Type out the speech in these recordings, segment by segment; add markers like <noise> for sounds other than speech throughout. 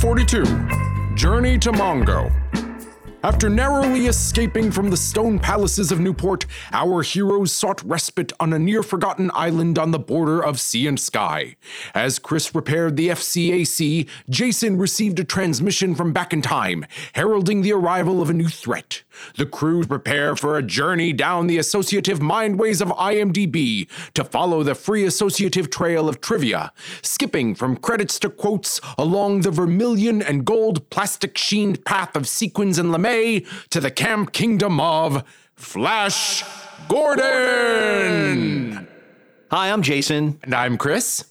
Episode 42 Journey to Mongo. After narrowly escaping from the stone palaces of Newport, our heroes sought respite on a near forgotten island on the border of sea and sky. As Chris repaired the FCAC, Jason received a transmission from back in time, heralding the arrival of a new threat. The crew prepare for a journey down the associative mindways of IMDb to follow the free associative trail of trivia, skipping from credits to quotes along the vermilion and gold plastic sheened path of sequins and to the camp kingdom of Flash Gordon. Hi, I'm Jason, And I'm Chris.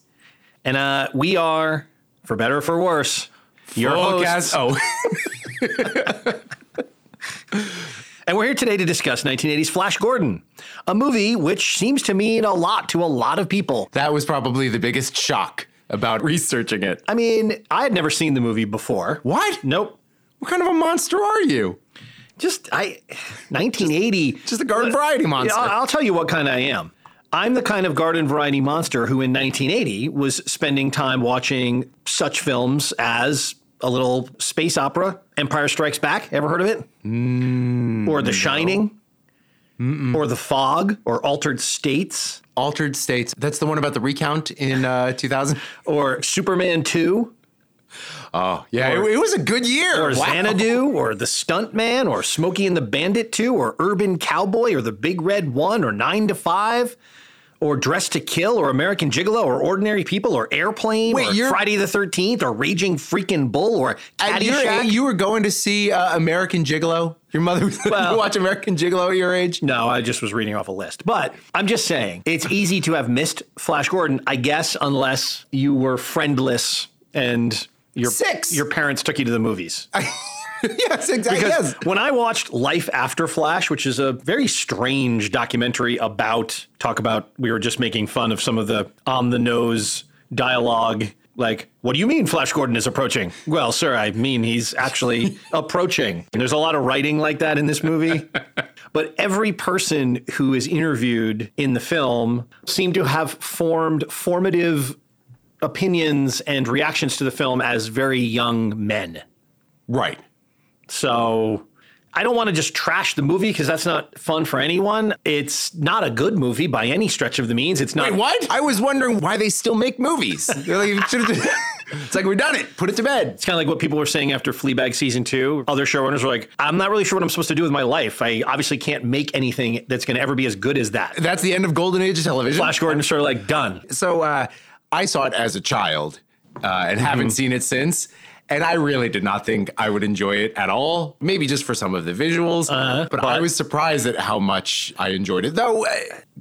and uh, we are, for better or for worse, your hosts. Oh, <laughs> And we're here today to discuss 1980's Flash Gordon, a movie which seems to mean a lot to a lot of people. that was probably the biggest shock about researching it. I mean, I had never seen the movie before. What? Nope. What kind of a monster are you? Just I 1980. Just a garden variety monster. I'll, I'll tell you what kind I am. I'm the kind of garden variety monster who in 1980 was spending time watching such films as a little space opera, Empire Strikes Back. Ever heard of it? or The Shining? Or The Fog? Or Altered States? Altered States. That's the one about the recount in uh, 2000. Or Superman 2? Oh, yeah. it, it was a good year. Or Wow. Xanadu? Or The Stuntman? Or Smokey and the Bandit 2? Or Urban Cowboy? Or The Big Red One? Or 9 to 5? Or Dress to Kill, or American Gigolo, or Ordinary People, or Airplane, Wait, or Friday the Thirteenth, or Raging Freaking Bull, or Caddyshack. you were going to see uh, American Gigolo? Your mother <laughs> was Well- watch American Gigolo at your age? No, I just was reading off a list. But I'm just saying, it's easy to have missed Flash Gordon, I guess, unless you were friendless and your Six. your parents took you to the movies. <laughs> yes, exactly. Because Yes. when I watched Life After Flash, which is a very strange documentary about talk about we were just making fun of some of the on the nose dialogue like what do you mean Flash Gordon is approaching? Well, sir, I mean he's actually <laughs> approaching. And there's a lot of writing like that in this movie. <laughs> But every person who is interviewed in the film seemed to have formed formative opinions and reactions to the film as very young men. Right. So I don't want to just trash the movie because that's not fun for anyone. It's not a good movie by any stretch of the means. It's not. Wait, what? I was wondering why they still make movies. <laughs> Like, "You should've done-" <laughs> it's like, we've done it. Put it to bed. It's kind of like what people were saying after Fleabag season two. Other showrunners were like, I'm not really sure what I'm supposed to do with my life. I obviously can't make anything that's going to ever be as good as that. That's the end of Golden Age of television. Flash Gordon's sort of like done. So uh, I saw it as a child uh, and Mm-hmm. haven't seen it since. And I really did not think I would enjoy it at all. Maybe just for some of the visuals. but, I Uh-huh. but- was surprised at how much I enjoyed it. Though, uh,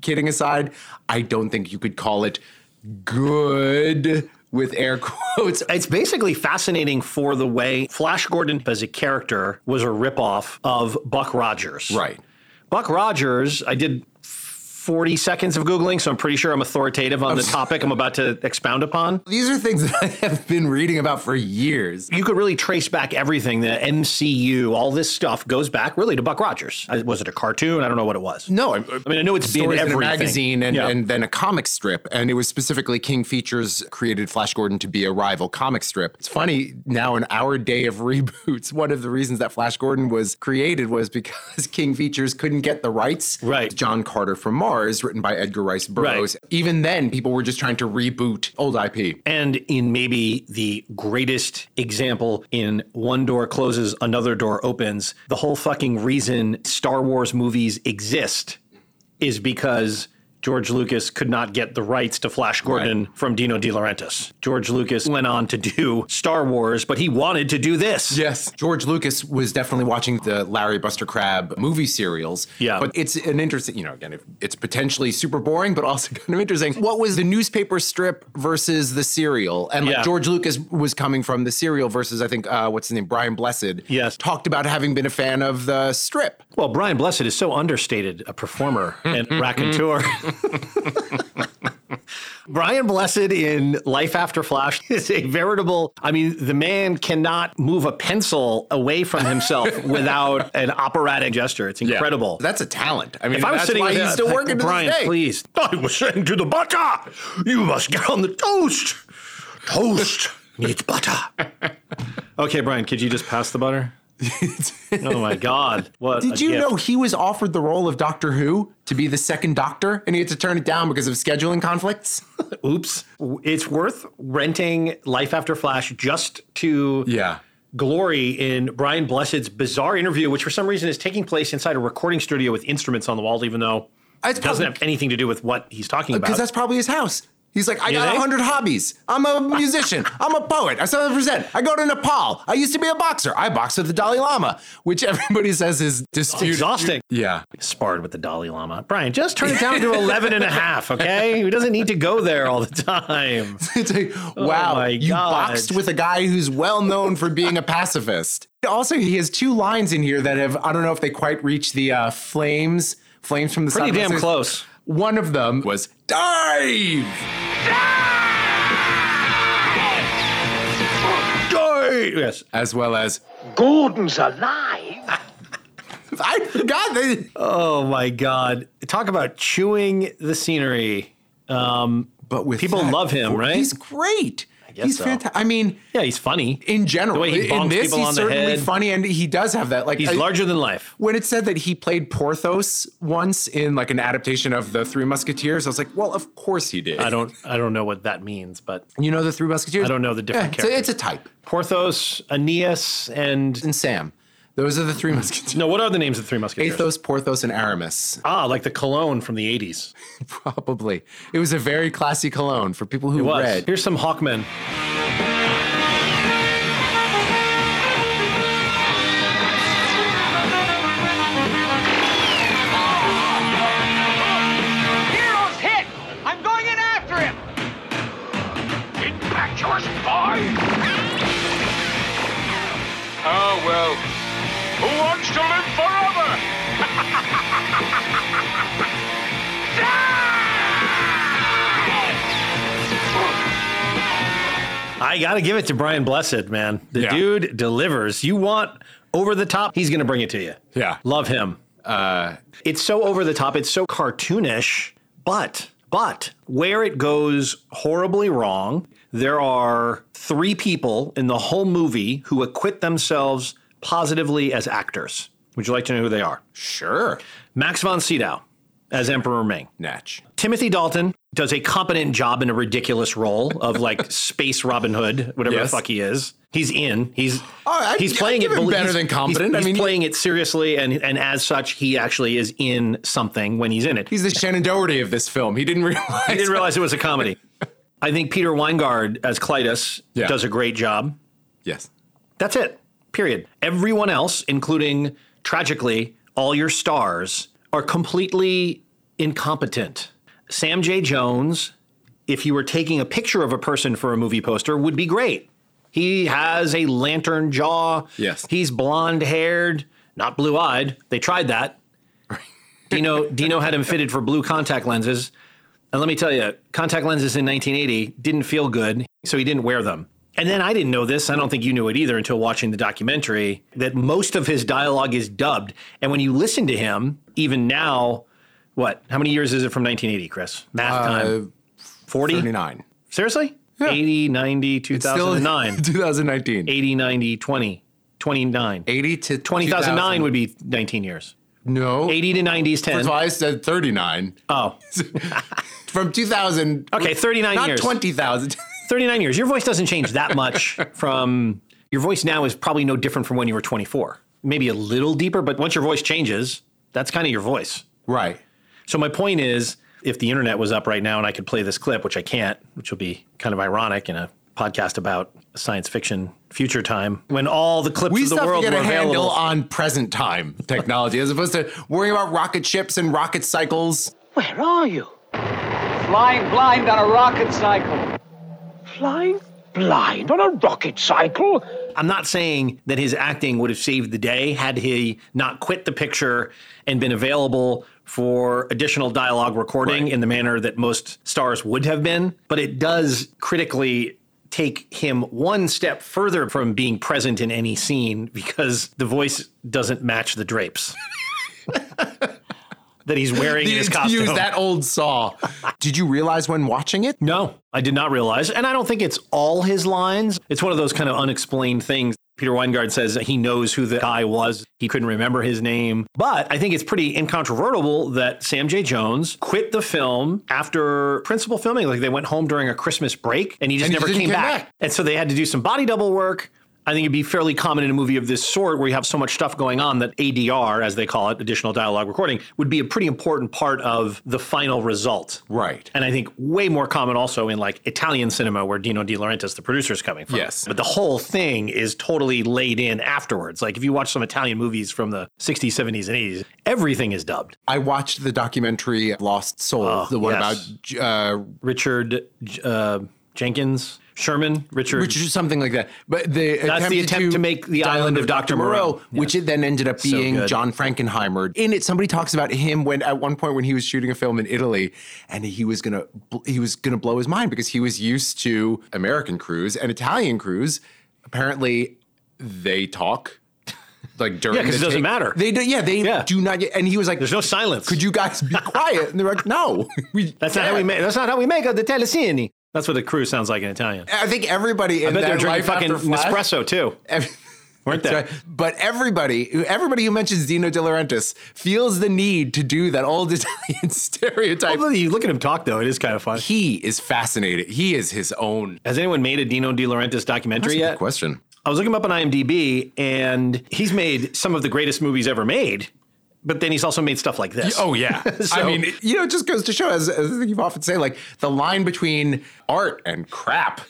kidding aside, I don't think you could call it good with air <laughs> quotes. It's basically fascinating for the way Flash Gordon as a character was a ripoff of Buck Rogers. Right. Buck Rogers, I did 40 seconds of Googling, so I'm pretty sure I'm authoritative on the topic I'm about to expound upon. These are things <laughs> that I have been reading about for years. You could really trace back everything, the MCU, all this stuff goes back really to Buck Rogers. Was it a cartoon? I don't know what it was. No, I, I mean, I know it's been in a magazine and, Yeah. and then a comic strip. And it was specifically King Features created Flash Gordon to be a rival comic strip. It's funny now in our day of <laughs> reboots, one of the reasons that Flash Gordon was created was because <laughs> King Features couldn't get the rights. Right. John Carter from Mars, written by Edgar Rice Burroughs. Even then, people were just trying to reboot old IP. And in maybe the greatest example in one door closes, another door opens, the whole fucking reason Star Wars movies exist is because George Lucas could not get the rights to Flash Gordon from Dino De Laurentiis. George Lucas went on to do Star Wars, but he wanted to do this. Yes. George Lucas was definitely watching the Larry Buster Crabbe movie serials. Yeah. But it's an interesting, you know, again, it's potentially super boring, but also <laughs> kind of interesting. What was the newspaper strip versus the serial? And like Yeah. George Lucas was coming from the serial versus, I think, uh, what's his name? Brian Blessed. Yes. Talked about having been a fan of the strip. Well, Brian Blessed is so understated a performer <laughs> and raconteur. <laughs> <laughs> Brian Blessed in Life After Flash is a veritable. I mean, the man cannot move a pencil away from himself <laughs> without an operatic gesture. It's incredible. That's a talent. I mean, If I was sitting why with he's still <laughs> working Brian, please. I was saying to the butter, you must get on the toast. Toast. Needs butter. okay, Brian, could you just pass the butter? Oh my God! What Did you gift. know he was offered the role of Doctor Who to be the second Doctor, and he had to turn it down because of scheduling conflicts? <laughs> Oops! It's worth renting Life After Flash just to Yeah. glory in Brian Blessed's bizarre interview, which for some reason is taking place inside a recording studio with instruments on the walls, even though It's it doesn't probably- have anything to do with what he's talking uh, about. Because that's probably his house. He's like, I got think? a hundred hobbies. I'm a musician. I'm a poet. I still present. I go to Nepal. I used to be a boxer. I boxed with the Dalai Lama, which everybody says is disputed. exhausting. Yeah. Sparred with the Dalai Lama. Brian, just turn it down to <laughs> 11 and a half, okay? He doesn't need to go there all the time. <laughs> It's like, wow, Oh you boxed with a guy who's well known for being a pacifist. Also, he has two lines in here that have, I don't know if they quite reach the uh, flames, flames from the Pretty of damn close. One of them was dive. Yes. As well as, Gordon's alive. <laughs> I forgot. They, Oh my God. Talk about chewing the scenery. Um, but with People that, love him, right? He's great. Guess he's so. fantastic. I mean, yeah, he's funny. in general, The way he in this, people he's on the certainly head. funny, and he does have that. Like, He's I- larger than life. when it said that he played Porthos once in like an adaptation of the Three Musketeers, I was like, well, of course he did. I don't I don't know what that means, but You know the Three Musketeers? I don't know the different it's, a, characters. it's a type. Porthos, Aeneas, and And Sam. Those are the Three Musketeers. no, what are the names of the three musketeers? Athos, Porthos, and Aramis. Ah, like the cologne from the 80s. <laughs> Probably. It was a very classy cologne for people who It was. read. Here's some Hawkmen. Hero's hit. I'm going in after him. Impetuous boy. Oh, well. Who wants to live forever? I got to give it to Brian Blessed, man. The Yeah. dude delivers. You want over the top, he's going to bring it to you. Yeah. Love him. Uh, it's so over the top, it's so cartoonish, but but where it goes horribly wrong, there are three people in the whole movie who acquit themselves positively as actors. Would you like to know who they are? Sure. Max von Sydow as Emperor Ming. Natch. Timothy Dalton does a competent job in a ridiculous role of like <laughs> space Robin Hood, whatever Yes. the fuck he is. He's in. He's I'd- he's playing it better he's- than competent. He's, I mean, he- playing it seriously, and and as such, he actually is in something when he's in it. He's the Shannen Doherty of this film. He didn't realize. I didn't realize it was a comedy. <laughs> I think Peter Wyngarde as Klytus Yeah. does a great job. Yes. That's it. Period. Everyone else, including tragically all your stars, are completely incompetent. Sam J. Jones, if you were taking a picture of a person for a movie poster, would be great. He has a lantern jaw. Yes. He's blonde haired, not blue eyed. They tried that. Dino Dino had him fitted for blue contact lenses. And let me tell you, contact lenses in 1980 didn't feel good, so he didn't wear them. And then I didn't know this. I don't think you knew it either until watching the documentary that most of his dialogue is dubbed. And when you listen to him, even now, what? How many years is it from 1980, Chris? Math uh, time. 40? 39. Seriously? 80, 90, 2009. <laughs> 2019. 80, 90, 20, 29. 80 to 2009 would be 19 years. No. 80 to 90 is 10. That's why I said 39. Oh, <laughs> From 2000. Okay, 39 not years. 20,000. <laughs> 39 years. Your voice doesn't change that much <laughs> from your voice now is probably no different from when you were 24. Maybe a little deeper, but once your voice changes, that's kind of your voice. right. So my point is, if the internet was up right now and I could play this clip, which I can't, which will be kind of ironic in a podcast about science fiction future time, when all the clips We of the still have world to get were a handle available. on present time technology as opposed to worrying about rocket ships and rocket cycles. Where are you? Flying blind on a rocket cycle. Flying blind on a rocket cycle? I'm not saying that his acting would have saved the day had he not quit the picture and been available for additional dialogue recording Right. in the manner that most stars would have been. But it does critically take him one step further from being present in any scene because the voice doesn't match the drapes. <laughs> that he's wearing in his <laughs> to costume. use that old saw. Did you realize when watching it? No, I did not realize. And I don't think it's all his lines. It's one of those kind of unexplained things. Peter Wyngarde says that he knows who the guy was. He couldn't remember his name. But I think it's pretty incontrovertible that Sam J. Jones quit the film after principal filming. Like they went home during a Christmas break and he just And never didn't came back. back. And so they had to do some body double work. I think it'd be fairly common in a movie of this sort where you have so much stuff going on that ADR, as they call it, additional dialogue recording, would be a pretty important part of the final result. Right. And I think way more common also in like Italian cinema where Dino De Laurentiis, the producer, is coming from. Yes. But the whole thing is totally laid in afterwards. Like if you watch some Italian movies from the 60s, 70s, and 80s, everything is dubbed. I watched the documentary Lost Soul, the one yes. about uh, Richard uh, Jenkins, Sherman, Richard. is something like that. But the That's the attempt to make the island of Dr. Moreau. which it then ended up being good. John Frankenheimer. In it, somebody talks about him when at one point when he was shooting a film in Italy, and he was gonna he was gonna blow his mind because he was used to American crews and Italian crews. Apparently, they talk. Like during Yeah, 'cause the it doesn't take. matter. They do, yeah, they Yeah. do not get. And he was like, There's no silence. Could you guys be quiet? And they're like, No, <laughs> we. That's not how we make. That's not how we make the telecine. That's what the crew sounds like in Italian. I think everybody in I bet they're drinking fucking Nespresso too. Every- <laughs> Weren't they? Right. But everybody, everybody who mentions Dino De Laurentiis feels the need to do that old <laughs> Italian stereotype. Although you look at him talk though, it is kind of fun. He is fascinated. He is his own. Has anyone made a Dino De Laurentiis documentary That's a yet? good question. I was looking him up on IMDb, and he's made some of the greatest movies ever made. But then he's also made stuff like this. Oh yeah. <laughs> So- I mean, you know, it just goes to show, as, as you've often say, like the line between art and crap.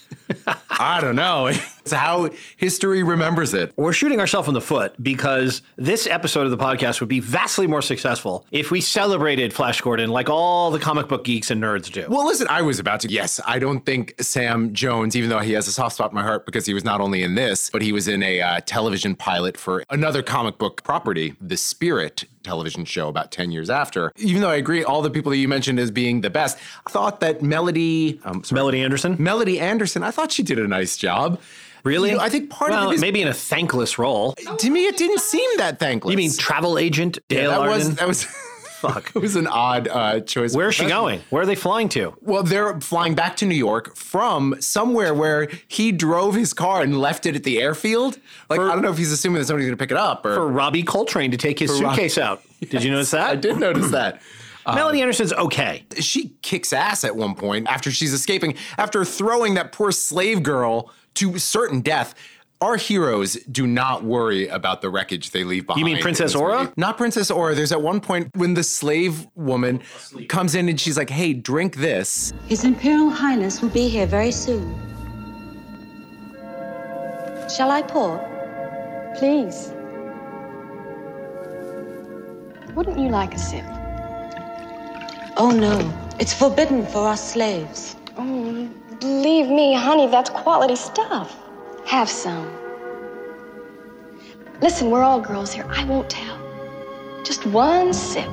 I don't know. <laughs> It's how history remembers it. We're shooting ourselves in the foot because this episode of the podcast would be vastly more successful if we celebrated Flash Gordon like all the comic book geeks and nerds do. Well, listen, I was about to. Yes, I don't think Sam Jones, even though he has a soft spot in my heart because he was not only in this, but he was in a uh, television pilot for another comic book property, The Spirit television show about 10 years after. Even though I agree, all the people that you mentioned as being the best, I thought that Melody, um, sorry, Melody Anderson? Melody Anderson, I thought she did a nice job. Really? You know, I think part well, of it is, maybe in a thankless role. to me, it didn't seem that thankless. You mean travel agent Dale that Arden? was, that was, <laughs> Fuck. <laughs> it was an odd uh, choice. Where is she going? Where are they flying to? Well, they're flying back to New York from somewhere where he drove his car and left it at the airfield. Like, I don't know if he's assuming that somebody's going to pick it up or. For Robbie Coltrane to take his suitcase out. <laughs> Did you notice that? I did notice that. <clears throat> Um, Melody Anderson's okay. She kicks ass at one point after she's escaping, after throwing that poor slave girl to certain death. Our heroes do not worry about the wreckage they leave behind. You mean Princess Aura? movie. Not Princess Aura. There's at one point when the slave woman comes in and she's like, hey, drink this. His Imperial Highness will be here very soon. Shall I pour? Please. Wouldn't you like a sip? Oh no, it's forbidden for us slaves. Oh, believe me, honey, that's quality stuff. Have some. Listen, we're all girls here. I won't tell. Just one sip.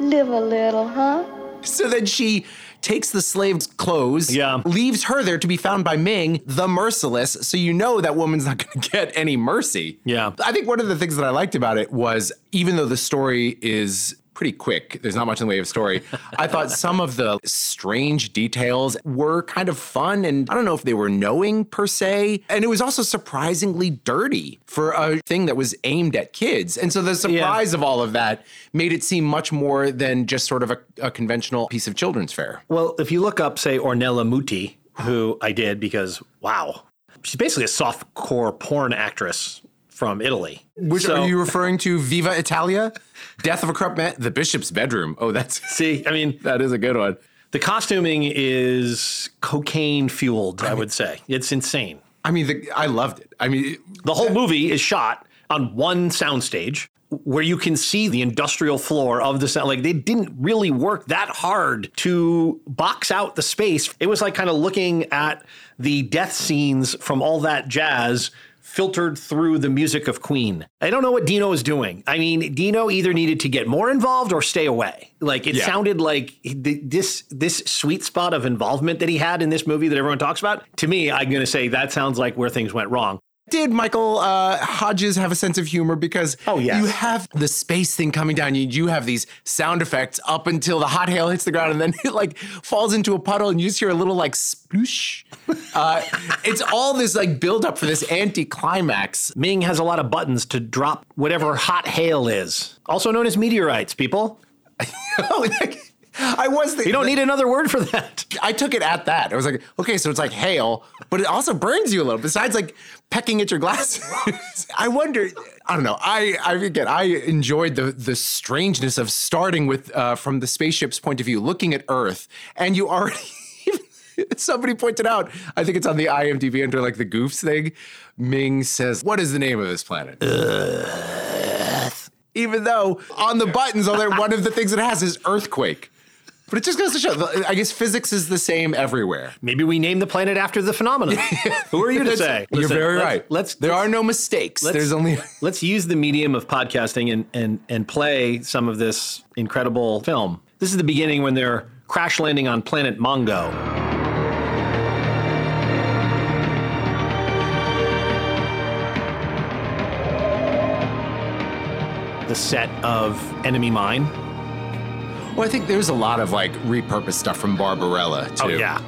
Live a little, huh? So then she takes the slave's clothes, Yeah. leaves her there to be found by Ming, the merciless. So you know that woman's not <laughs> going to get any mercy. Yeah. I think one of the things that I liked about it was even though the story is pretty quick, there's not much in the way of story. I thought some of the strange details were kind of fun and I don't know if they were knowing per se. And it was also surprisingly dirty for a thing that was aimed at kids. And so the surprise of all of that made it seem much more than just sort of a, a conventional piece of children's fare. Well, if you look up, say, Ornella Muti, who I did because, wow, she's basically a soft core porn actress from Italy. Which So- are you referring to? Viva Italia, <laughs> Death of a Corrupt Man, The Bishop's Bedroom. Oh, that's <laughs> See, I mean, that is a good one. the costuming is cocaine fueled, I would say. It's insane. I mean, the, I loved it. I mean, The whole movie is shot on one soundstage where you can see the industrial floor of the sound. Like they didn't really work that hard to box out the space. It was like kind of looking at the death scenes from all that jazz filtered through the music of Queen. I don't know what Dino is doing. I mean, Dino either needed to get more involved or stay away. Like it Yeah. sounded like th- this this sweet spot of involvement that he had in this movie that everyone talks about. To me, I'm going to say that sounds like where things went wrong. Did Michael uh, Hodges have a sense of humor? Because Oh, yes. you have the space thing coming down. You, you have these sound effects up until the hot hail hits the ground and then <laughs> it like falls into a puddle and you just hear a little like sploosh. Uh, it's all this like build up for this anticlimax. Ming has a lot of buttons to drop whatever hot hail is, also known as meteorites, people. <laughs> Oh, like, I was the, You don't need another word for that. I took it at that. I was like, okay, so it's like hail, but it also burns you a little. Besides, like pecking at your glasses. <laughs> I wonder. I don't know. I I again, I enjoyed the the strangeness of starting with uh, from the spaceship's point of view, looking at Earth, and you already. <laughs> Somebody pointed out, I think it's on the IMDb under like the goofs thing. Ming says, "What is the name of this planet?" Earth. Even though on the buttons, on there, one of the things it has is earthquake. But it just goes to show. I guess physics is the same everywhere. Maybe we name the planet after the phenomenon. <laughs> Who are you to say? You're Listen, very let's- right. Let's there let's- are no mistakes. let's- There's only <laughs> Let's use the medium of podcasting and, and, and play some of this incredible film. This is the beginning when they're crash landing on planet Mongo. The set of Enemy Mine. Well, I think there's a lot of like repurposed stuff from Barbarella too. Oh, yeah.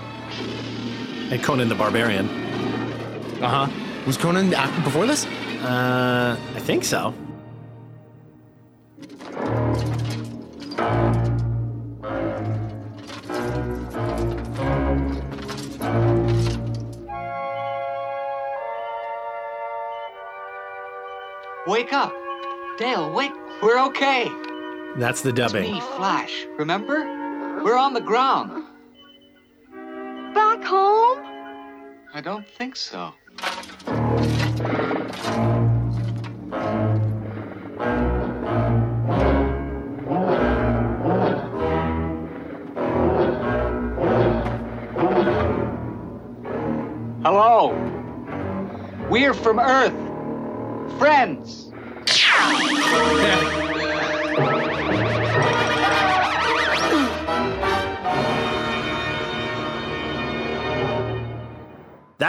And Conan the Barbarian. Uh huh. Was Conan after, before this? Uh, I think so. Wake up. Dale, wake. We're okay. That's the dubbing. Me, Flash. Remember? We're on the ground. Back home? I don't think so. Hello. We're from Earth. Friends. <laughs>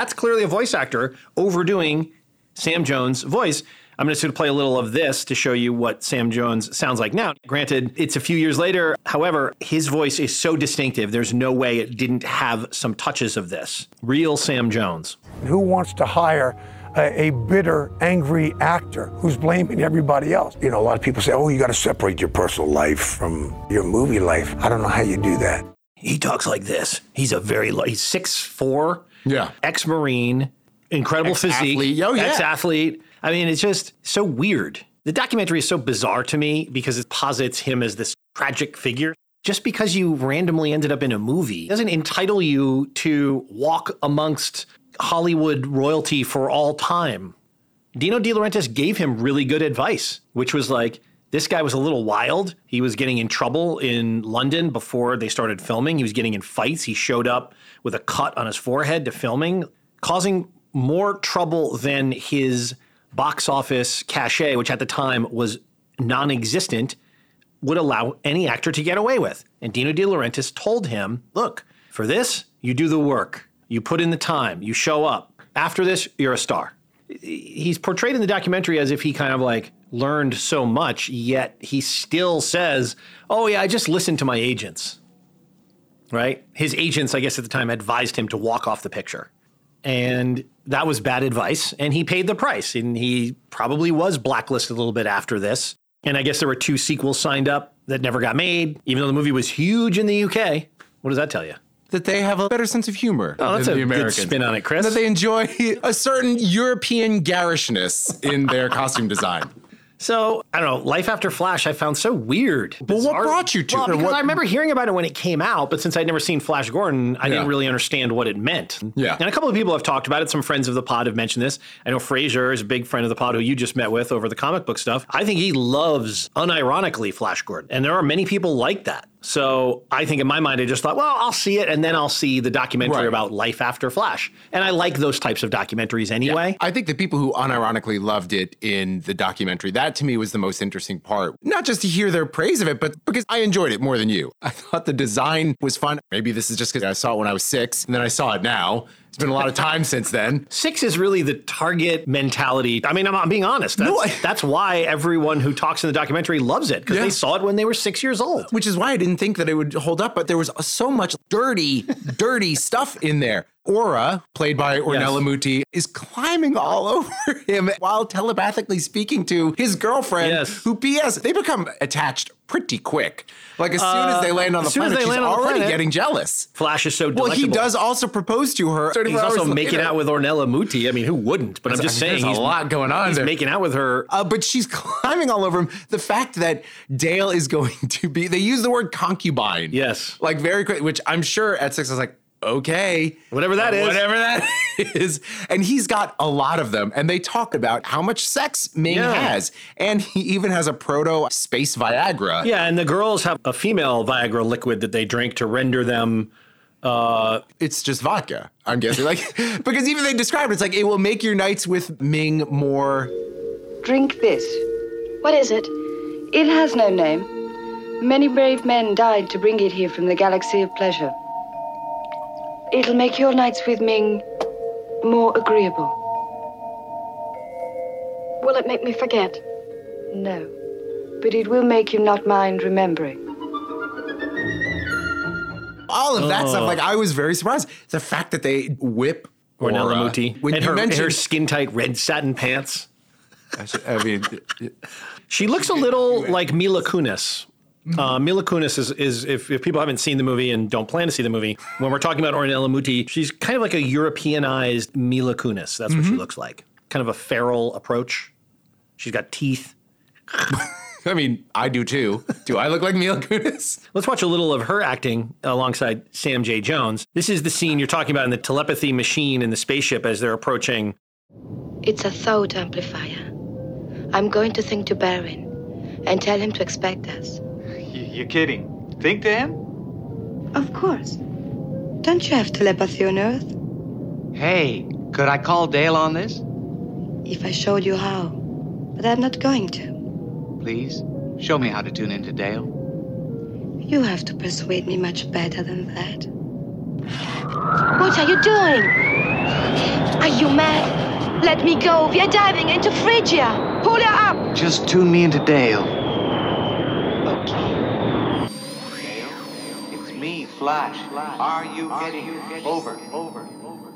That's clearly a voice actor overdoing Sam Jones' voice. I'm going to sort of play a little of this to show you what Sam Jones sounds like now. Granted, it's a few years later. However, his voice is so distinctive, there's no way it didn't have some touches of this. Real Sam Jones. Who wants to hire a, a bitter, angry actor who's blaming everybody else? You know, a lot of people say, oh, you got to separate your personal life from your movie life. I don't know how you do that. He talks like this. He's a very low, he's 6'4, Yeah. ex Marine, incredible physique, Ex-athlete. Oh, yeah. ex athlete. I mean, it's just so weird. The documentary is so bizarre to me because it posits him as this tragic figure. Just because you randomly ended up in a movie doesn't entitle you to walk amongst Hollywood royalty for all time. Dino De Laurentiis gave him really good advice, which was like, this guy was a little wild. He was getting in trouble in London before they started filming. He was getting in fights. He showed up with a cut on his forehead to filming, causing more trouble than his box office cachet, which at the time was non existent, would allow any actor to get away with. And Dino De Laurentiis told him, look, for this, you do the work, you put in the time, you show up. After this, you're a star. He's portrayed in the documentary as if he kind of like learned so much, yet he still says, oh, yeah, I just listened to my agents. Right? His agents, I guess at the time, advised him to walk off the picture. And that was bad advice. And he paid the price. And he probably was blacklisted a little bit after this. And I guess there were two sequels signed up that never got made, even though the movie was huge in the UK. What does that tell you? that they have a better sense of humor Oh, that's than a the good spin on it, Chris. That they enjoy <laughs> a certain European garishness in their costume design. So I don't know. Life After Flash, I found so weird. Well, what brought you to Well, because What- I remember hearing about it when it came out, but since I'd never seen Flash Gordon, I didn't really understand what it meant. Yeah. And a couple of people have talked about it. Some friends of the pod have mentioned this. I know Fraser is a big friend of the pod who you just met with over the comic book stuff. I think he loves, unironically, Flash Gordon, and there are many people like that. So I think in my mind, I just thought, well, I'll see it, and then I'll see the documentary Right. about life after Flash. And I like those types of documentaries anyway. I think the people who unironically loved it in the documentary, that to me was the most interesting part. Not just to hear their praise of it, but because I enjoyed it more than you. <laughs> I thought the design was fun. Maybe this is just because I saw it when I was six and then I saw it now. It's been a lot of time since then. Six is really the target mentality. I mean, I'm, I'm being honest. That's, No, I- that's why everyone who talks in the documentary loves it because Yeah. they saw it when they were six years old. Which is why I didn't think that it would hold up, but there was so much dirty, <laughs> dirty stuff in there. Aura, played by Ornella Yes. Muti, is climbing all <laughs> over him while telepathically speaking to his girlfriend, Yes. who, P.S., they become attached pretty quick. Like, as soon as they land on the Uh, as soon as planet, she's land on the already planet- getting jealous. Flash is so Well, he does also propose to her. 24 He's also making later. out with Ornella Muti. I mean, who wouldn't? But I'm just I mean, saying, there's he's a lot going on He's there. making out with her. Uh, but she's <laughs> climbing all over him. The fact that Dale is going <laughs> to be, they use the word concubine. Yes. Like very quick, which I'm sure at six I was like, okay. Whatever that is. Whatever that <laughs> is. And he's got a lot of them. And they talk about how much sex Ming Yeah. has. And he even has a proto space Viagra. Yeah, and the girls have a female Viagra liquid that they drink to render them. Uh, It's just vodka, I'm guessing. Like, <laughs> because even they describe it, it's like it will make your nights with Ming more. Drink this. What is it? It has no name. Many brave men died to bring it here from the galaxy of pleasure. It'll make your nights with Ming more agreeable. Will it make me forget? No. But it will make you not mind remembering. All of that Oh. stuff. Like, I was very surprised. The fact that they whip Ornella Aura. Muti. When and you her, mentioned, her skin tight red satin pants. I, should- I mean, <laughs> She looks a little like Mila Kunis. Uh, Mila Kunis is, is if, if people haven't seen the movie and don't plan to see the movie, when we're talking about Ornella Muti, she's kind of like a Europeanized Mila Kunis. That's what she looks like. Kind of a feral approach. She's got teeth. <laughs> I mean, I do too. Do I look like Mila Kunis? Let's watch a little of her acting alongside Sam J. Jones. This is the scene you're talking about in the telepathy machine in the spaceship as they're approaching. It's a thought amplifier. I'm going to think to Barin and tell him to expect us. You're kidding. Think to him? Of course. Don't you have telepathy on Earth? Hey, could I call Dale on this? If I showed you how. But I'm not going to. Please, show me how to tune into Dale. You have to persuade me much better than that. What are you doing? Are you mad? Let me go. We are diving into Frigia. Pull her up. Just tune me into Dale. Flash. Are you getting over? Over. Over.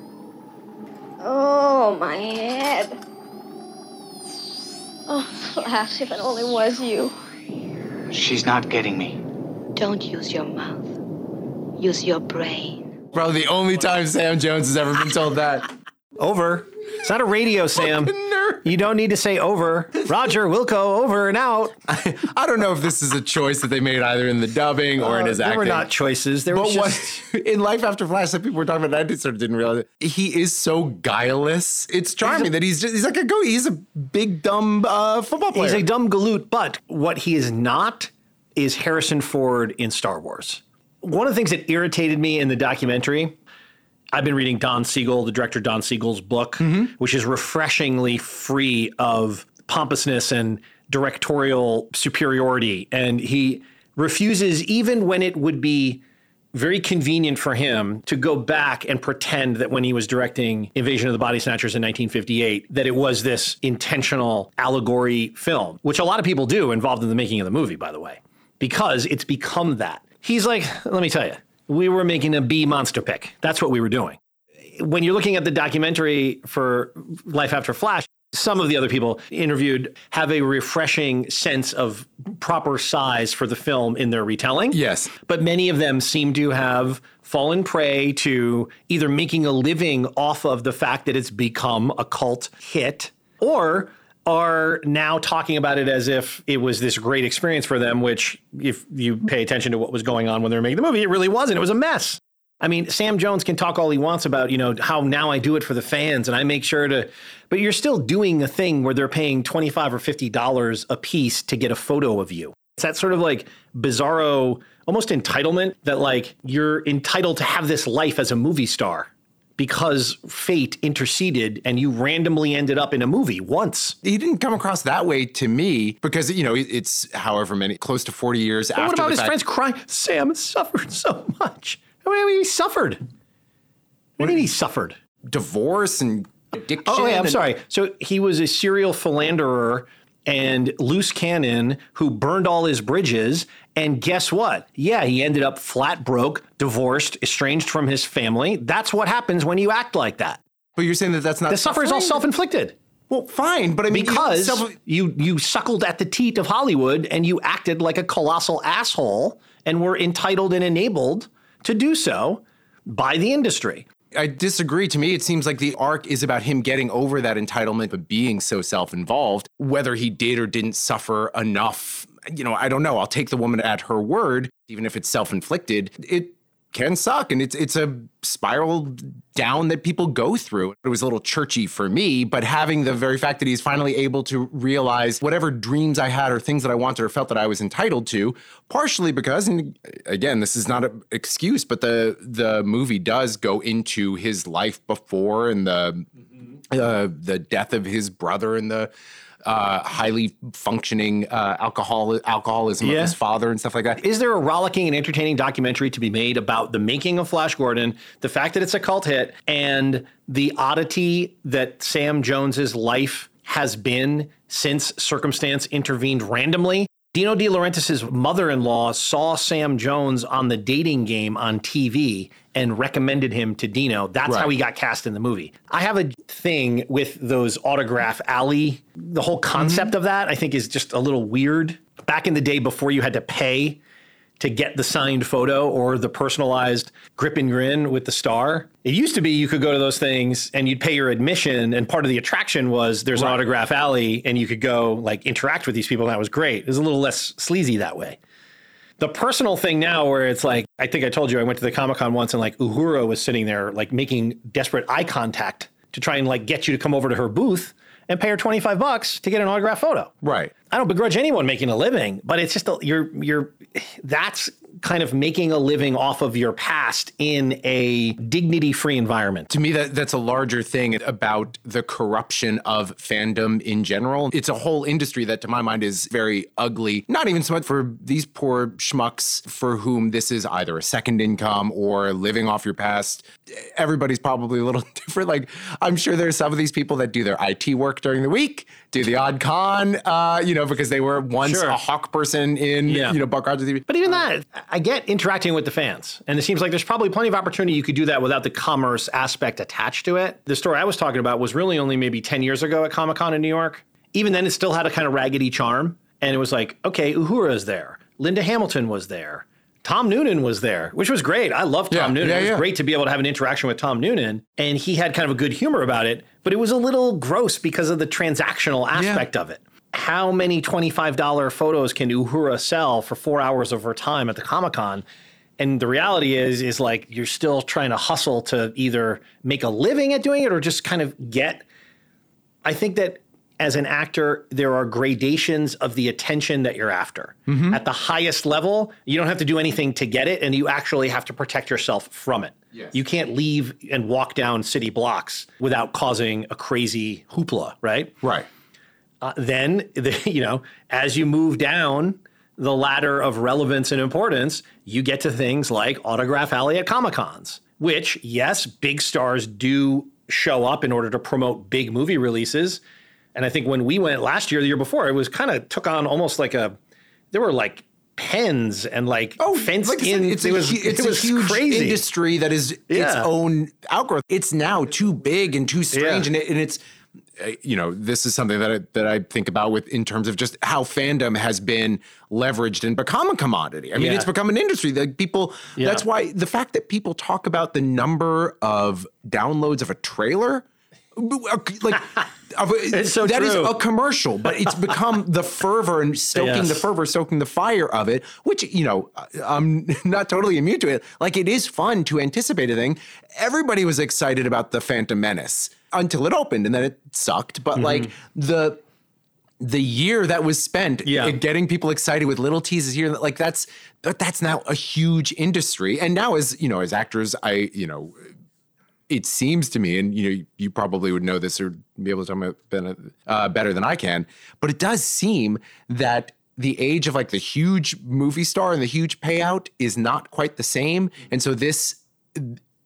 Oh, my head. Oh, Flash, if it only was you. She's not getting me. Don't use your mouth. Use your brain. Probably the only time Sam Jones has ever been told that. <laughs> Over. It's not a radio, Sam. You don't need to say over. Roger, Wilco, over and out. I don't know if this is a choice that they made either in the dubbing or in his there acting. were not choices. There But was what <laughs> in Life After Flash, some people were talking about. I just sort of didn't realize it. He is so guileless. It's charming that he's just, he's like a go. He's a big dumb uh, football player. He's a dumb galoot, but what he is not is Harrison Ford in Star Wars. One of the things that irritated me in the documentary, I've been reading Don Siegel, the director Don Siegel's book, mm-hmm. which is refreshingly free of pompousness and directorial superiority. And he refuses, even when it would be very convenient for him to go back and pretend that when he was directing Invasion of the Body Snatchers in 1958, that it was this intentional allegory film, which a lot of people do involved in the making of the movie, by the way, because it's become that. He's like, let me tell you, we were making a B monster pick. That's what we were doing. When you're looking at the documentary for Life After Flash, some of the other people interviewed have a refreshing sense of proper size for the film in their retelling. Yes. But many of them seem to have fallen prey to either making a living off of the fact that it's become a cult hit or are now talking about it as if it was this great experience for them, which, if you pay attention to what was going on when they were making the movie, it really wasn't. It was a mess. I mean, Sam Jones can talk all he wants about, you know, how now I do it for the fans and I make sure to, but you're still doing a thing where they're paying 25 or $50 a piece to get a photo of you. It's that sort of like bizarro, almost entitlement that like you're entitled to have this life as a movie star because fate interceded and you randomly ended up in a movie once. he didn't come across that way to me because you know it's however many close to 40 years But after what about his fact- friends crying? Sam suffered <laughs> so much. I mean, he suffered. What do you mean he suffered? divorce and addiction. Oh, yeah, I'm and- sorry. So he was a serial philanderer and loose cannon who burned all his bridges. And guess what? Yeah, he ended up flat broke, divorced, estranged from his family. That's what happens when you act like that. But you're saying that that's not The suffering is all self-inflicted. Well, fine, but I mean, you because self- you you suckled at the teat of Hollywood and you acted like a colossal asshole and were entitled and enabled to do so by the industry. I disagree. To me, it seems like the arc is about him getting over that entitlement of being so self involved. Whether he did or didn't suffer enough, you know, I don't know. I'll take the woman at her word, even if it's self inflicted. It can suck and it's it's a spiral down that people go through. It was a little churchy for me, but having the very fact that he's finally able to realize whatever dreams I had or things that I wanted or felt that I was entitled to, partially because and again, this is not an excuse, but the the movie does go into his life before and the uh, the death of his brother and the uh, highly functioning uh, alcohol alcoholism Yeah. of his father and stuff like that. Is there a rollicking and entertaining documentary to be made about the making of Flash Gordon, the fact that it's a cult hit, and the oddity that Sam Jones's life has been since circumstance intervened randomly? Dino De Laurentiis' mother-in-law saw Sam Jones on the dating game on TV and recommended him to Dino. That's how he got cast in the movie. I have a thing with those autograph alley. The whole concept mm-hmm. of that I think is just a little weird. Back in the day before you had to pay to get the signed photo or the personalized grip and grin with the star. It used to be you could go to those things and you'd pay your admission, and part of the attraction was there's an autograph alley and you could go like interact with these people. And that was great. It was a little less sleazy that way. The personal thing now, where it's like, I think I told you I went to the Comic Con once and like Uhura was sitting there, like making desperate eye contact to try and like get you to come over to her booth and pay her 25 bucks to get an autograph photo. Right. I don't begrudge anyone making a living, but it's just a, you're you're that's kind of making a living off of your past in a dignity-free environment. To me, that that's a larger thing about the corruption of fandom in general. It's a whole industry that, to my mind, is very ugly. Not even so much for these poor schmucks for whom this is either a second income or living off your past. Everybody's probably a little <laughs> different. Like, I'm sure there's some of these people that do their IT work during the week, do the odd con, uh, you know, because they were once Sure. a hawk person in, Yeah. you know, Buck Rogers TV. But even that, I get interacting with the fans. And it seems like there's probably plenty of opportunity you could do that without the commerce aspect attached to it. The story I was talking about was really only maybe 10 years ago at Comic Con in New York. Even then, it still had a kind of raggedy charm. And it was like, okay, Uhura's there. Linda Hamilton was there. Tom Noonan was there, which was great. I love Tom Yeah, Noonan. yeah, it was yeah. great to be able to have an interaction with Tom Noonan. And he had kind of a good humor about it, but it was a little gross because of the transactional aspect of it. How many $25 photos can Uhura sell for four hours of her time at the Comic Con? And the reality is, is like you're still trying to hustle to either make a living at doing it or just kind of get. I think that as an actor, there are gradations of the attention that you're after. At the highest level, you don't have to do anything to get it, and you actually have to protect yourself from it. You can't leave and walk down city blocks without causing a crazy hoopla, right? Right. Uh, then, the, <laughs> you know, as you move down the ladder of relevance and importance, you get to things like Autograph Alley at Comic Cons, which, yes, big stars do show up in order to promote big movie releases. And I think when we went last year, the year before, it was kind of took on almost like a, there were like pens and like fenced Oh, like I said, in. it's it a, was, it's it a huge crazy. industry that is its own outgrowth. It's now too big and too strange, Yeah. and, it, and it's uh, you know this is something that I, that I think about with in terms of just how fandom has been leveraged and become a commodity. I mean, Yeah. it's become an industry that people. Yeah. That's why the fact that people talk about the number of downloads of a trailer, like. <laughs> It's so that is a commercial, but it's become the fervor and stoking Yes. the fervor, stoking the fire of it, which, you know, I'm <laughs> not totally immune to it. Like, it is fun to anticipate a thing. Everybody was excited about the Phantom Menace until it opened and then it sucked. But, Mm-hmm. like, the the year that was spent Yeah. getting people excited with little teases here like that's that- that's now a huge industry and now as you know as actors i you know it seems to me, and you know, you probably would know this or be able to tell me uh, better than I can, but it does seem that the age of like the huge movie star and the huge payout is not quite the same, and so this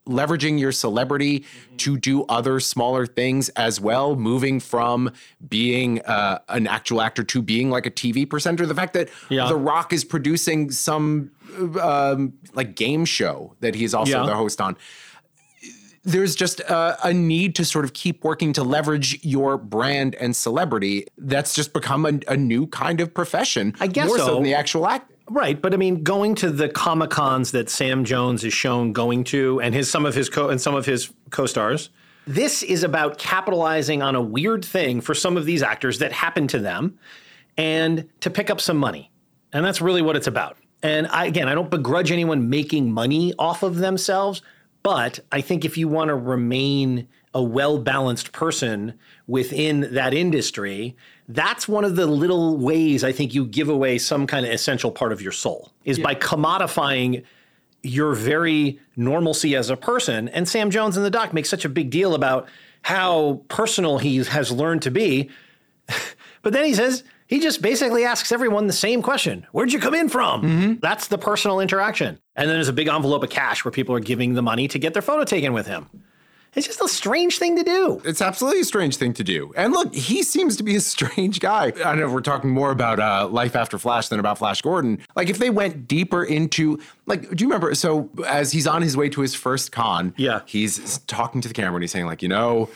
leveraging your celebrity to do other smaller things as well, moving from being uh, an actual actor to being like a TV presenter. The fact that Yeah. The Rock is producing some um, like game show that he's also Yeah. the host on there's just a, a need to sort of keep working to leverage your brand and celebrity. That's just become a, a new kind of profession. I guess more so, so. than the actual act. Right, but I mean, going to the comic cons that Sam Jones is shown going to, and his some of his co and some of his co-stars, this is about capitalizing on a weird thing for some of these actors that happened to them, and to pick up some money, and that's really what it's about. And I, again, I don't begrudge anyone making money off of themselves, but I think if you want to remain a well balanced person within that industry, that's one of the little ways I think you give away some kind of essential part of your soul is by commodifying your very normalcy as a person. And Sam Jones in the doc makes such a big deal about how personal he has learned to be. <laughs> But then he says, he just basically asks everyone the same question Where'd you come in from? That's the personal interaction. And then there's a big envelope of cash where people are giving the money to get their photo taken with him. It's just a strange thing to do. It's absolutely a strange thing to do. And look, he seems to be a <laughs> strange guy. I don't know if we're talking more about uh, life after Flash than about Flash Gordon. Like, if they went deeper into, like, do you remember? So, as he's on his way to his first con, Yeah. he's talking to the camera and he's saying, like, you know,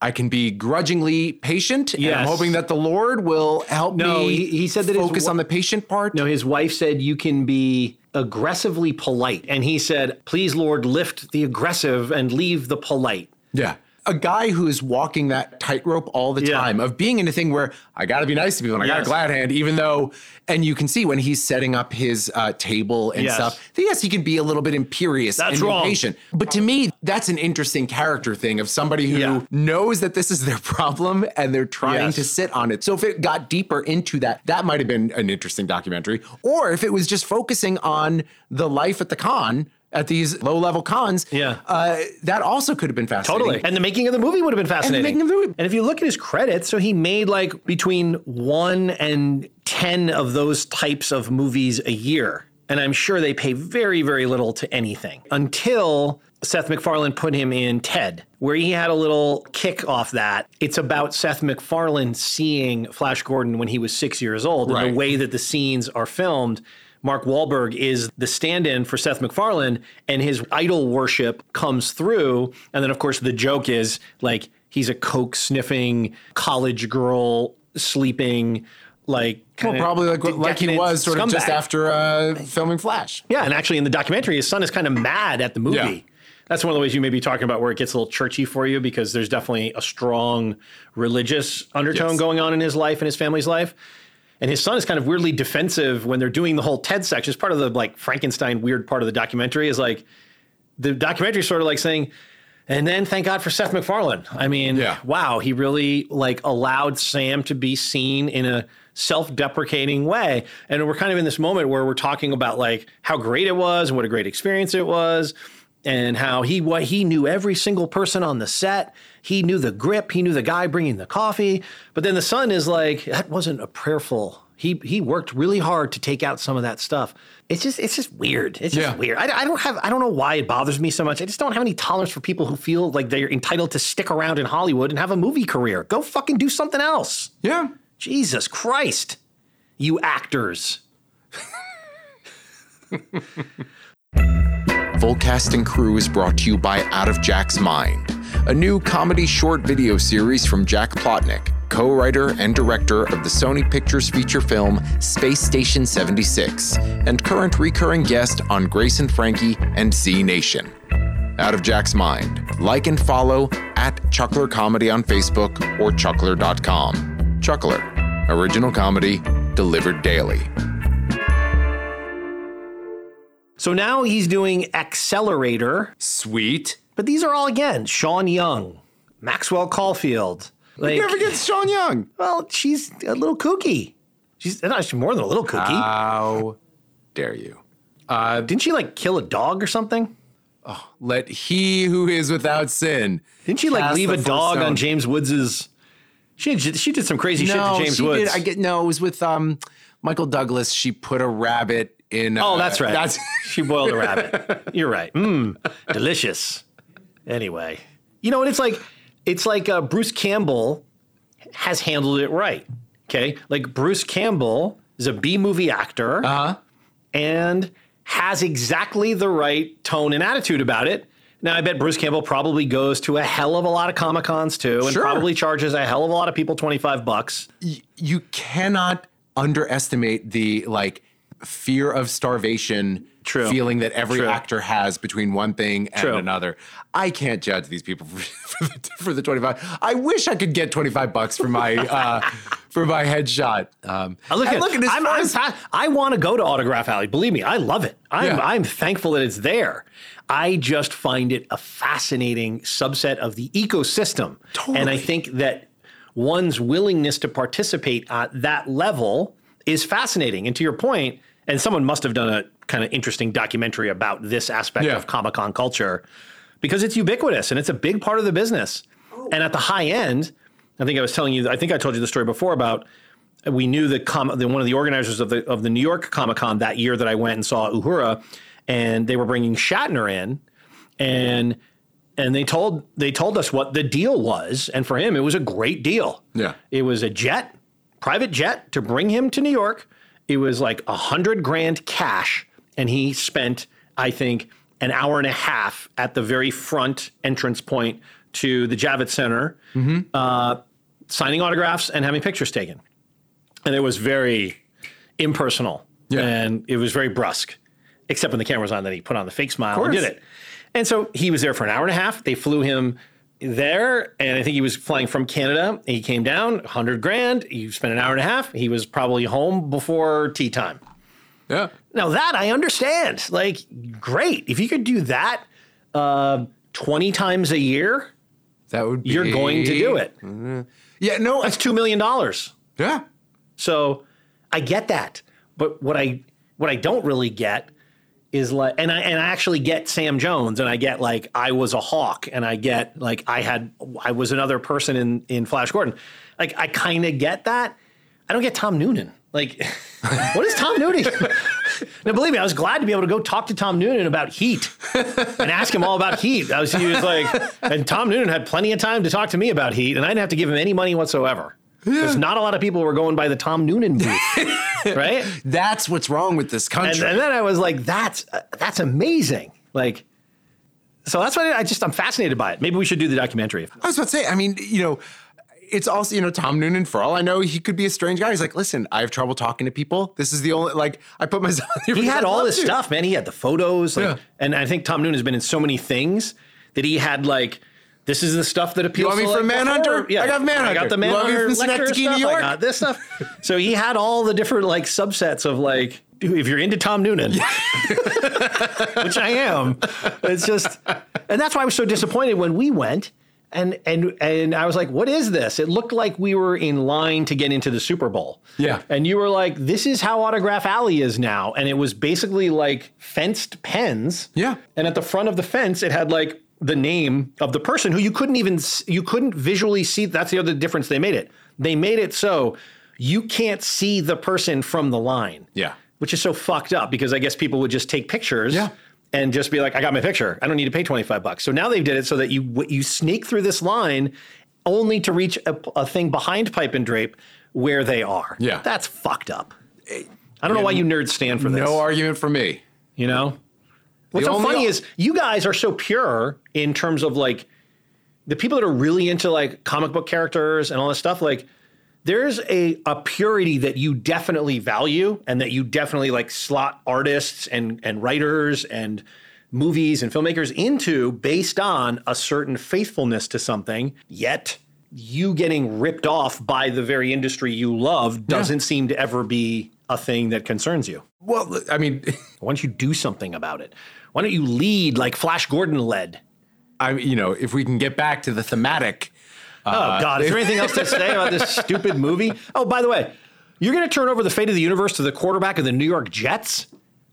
I can be grudgingly patient. And I'm hoping that the Lord will help No, me he- he said that focus wa- on the patient part. No, his wife said you can be aggressively polite. And he said, please, Lord, lift the aggressive and leave the polite. Yeah. A guy who is walking that tightrope all the Yeah. time of being in a thing where I got to be nice to people and I got a glad hand, even though, and you can see when he's setting up his uh, table and Yes. stuff, that yes, he can be a little bit imperious That's and wrong. impatient. But to me, that's an interesting character thing of somebody who Yeah. knows that this is their problem and they're trying Yes. to sit on it. So if it got deeper into that, that might have been an interesting documentary. Or if it was just focusing on the life at the con. At these low level cons, Yeah. uh, that also could have been fascinating. Totally. And the making of the movie would have been fascinating. making of the movie. And if you look at his credits, so he made like between one and 10 of those types of movies a year. And I'm sure they pay very, very little to anything until Seth MacFarlane put him in Ted, where he had a little kick off that. It's about Seth MacFarlane seeing Flash Gordon when he was six years old and the way that the scenes are filmed. Mark Wahlberg is the stand in for Seth MacFarlane, and his idol worship comes through. And then, of course, the joke is like he's a coke sniffing college girl sleeping, like, Well, probably like, like he was sort of just after uh, filming Flash. Yeah, and actually in the documentary, his son is kind of mad at the movie. Yeah. That's one of the ways you may be talking about where it gets a little churchy for you because there's definitely a strong religious undertone Yes. going on in his life and his family's life. And his son is kind of weirdly defensive when they're doing the whole Ted section. It's part of the like Frankenstein weird part of the documentary is like the documentary is sort of like saying, and then thank God for Seth MacFarlane. I mean, Yeah. wow, he really like allowed Sam to be seen in a self-deprecating way. And we're kind of in this moment where we're talking about like how great it was and what a great experience it was and how he what he knew every single person on the set. He knew the grip, he knew the guy bringing the coffee. But then the son is like that wasn't a prayerful he he worked really hard to take out some of that stuff. It's just it's just weird. It's just Yeah. weird. I, I don't have I don't know why it bothers me so much. I just don't have any tolerance for people who feel like they're entitled to stick around in Hollywood and have a movie career. Go fucking do something else. Yeah. Jesus Christ, you actors. Full Cast and Crew is brought to you by Out of Jack's Mind, a new comedy short video series from Jack Plotnick, co writer and director of the Sony Pictures feature film Space Station 76, and current recurring guest on Grace and Frankie and Z Nation. Out of Jack's Mind. Like and follow at Chuckler Comedy on Facebook or chuckler.com. Chuckler, original comedy delivered daily. So now he's doing Accelerator, Sweet. But these are all again Sean Young, Maxwell Caulfield. Like, You never get Sean Young. well, she's a little kooky. She's not she's more than a little kooky. How dare you? Didn't she like kill a dog or something? Let he who is without sin. Didn't she like leave a dog stone. on James Woods's? She she did some crazy shit to James she Woods. did. I get no. It was with um Michael Douglas. She put a rabbit in. oh, uh, that's right. That's she boiled a rabbit. <laughs> You're right. Mmm, delicious. Anyway, you know, and it's like it's like uh, Bruce Campbell has handled it right. Okay, like Bruce Campbell is a B movie actor, Uh-huh. and has exactly the right tone and attitude about it. Now, I bet Bruce Campbell probably goes to a hell of a lot of Comic Cons too, and Sure. probably charges a hell of a lot of people twenty five bucks. Y- you cannot underestimate the like fear of starvation True. feeling that every True. actor has between one thing and True. another. I can't judge these people for, <laughs> for, the, for the 25. I wish I could get 25 bucks for my <laughs> uh, for my headshot. Um, I look at, look at as I'm, I'm I want to go to Autograph Alley. Believe me, I love it. I'm, Yeah. I'm thankful that it's there. I just find it a fascinating subset of the ecosystem. And I think that one's willingness to participate at that level is fascinating. And to your point, and someone must have done a kind of interesting documentary about this aspect Yeah. of Comic Con culture because it's ubiquitous and it's a big part of the business. Oh. And at the high end, I think I was telling you, I think I told you the story before about we knew the, com- the one of the organizers of the of the New York Comic Con that year that I went and saw Uhura, and they were bringing Shatner in, and and they told they told us what the deal was, and for him it was a great deal. Yeah. it was a jet, private jet to bring him to New York. It was like a hundred grand cash, and he spent I think an hour and a half at the very front entrance point to the Javits Center, uh, signing autographs and having pictures taken. And it was very impersonal Yeah. and it was very brusque except when the camera was on then he put on the fake smile and did it. And so he was there for an hour and a half. They flew him there and i think he was flying from canada he came down 100 grand he spent an hour and a half he was probably home before tea time yeah. now that i understand like great if you could do that uh, 20 times a year That would be. you're going to do it Yeah, no. that's $2 million yeah. So I get that. But what I what I don't really get is like and I and I actually get Sam Jones and I get like I was a hawk and I get like I had I was another person in in Flash Gordon. Like I kind of get that. I don't get Tom Noonan. Like <laughs> what is Tom Noonan? <laughs> now believe me, I was glad to be able to go talk to Tom Noonan about Heat and ask him all about Heat. I was he was like and Tom Noonan had plenty of time to talk to me about Heat and I didn't have to give him any money whatsoever. Because not a lot of people were going by the Tom Noonan booth, right? <laughs> That's what's wrong with this country. and then I was like, "That's uh, that's amazing!" Like, so that's why I just I'm fascinated by it. Maybe we should do the documentary. I was about to say, I mean, you know, it's also, you know, Tom Noonan, for all I know, he could be a strange guy. He's like, listen, I have trouble talking to people. This is the only, like, I put myself He had <laughs> all this to. stuff, man. He had the photos, like, Yeah. and I think Tom Noonan has been in so many things that he had like. This is the stuff that appeals. want me to, from like, Manhunter? Yeah, I got Manhunter. I got the You want me Manhunter from Lecter Synecdoche, stuff. New York? I got this stuff. <laughs> so he had all the different like subsets of like, if you're into Tom Noonan, <laughs> which I am, it's just, and that's why I was so disappointed when we went. And and and I was like, "What is this?" It looked like we were in line to get into the Super Bowl. Yeah. And you were like, "This is how Autograph Alley is now," and it was basically like fenced pens. Yeah. And at the front of the fence, it had like the name of the person who you couldn't even you couldn't visually see. That's the other difference they made it. They made it so you can't see the person from the line. Yeah. Which is so fucked up because I guess people would just take pictures. Yeah. And just be like, I got my picture. I don't need to pay twenty five bucks. So now they've did it so that you you sneak through this line, only to reach a, a thing behind Pipe and Drape where they are. Yeah. that's fucked up. Eh, I don't know why you nerds stand for this. No argument for me. You know? What's so only- funny is you guys are so pure in terms of like the people that are really into like comic book characters and all this stuff, like there's a, a purity that you definitely value and that you definitely like slot artists and, and writers and movies and filmmakers into based on a certain faithfulness to something. Yet you getting ripped off by the very industry you love doesn't seem to ever be a thing that concerns you. Well, I mean, <laughs> Why don't you do something about it? Why don't you lead like Flash Gordon led? I you know, if we can get back to the thematic. Oh uh, God! Is there anything else to say about this <laughs> stupid movie? Oh, by the way, you're going to turn over the fate of the universe to the quarterback of the New York Jets.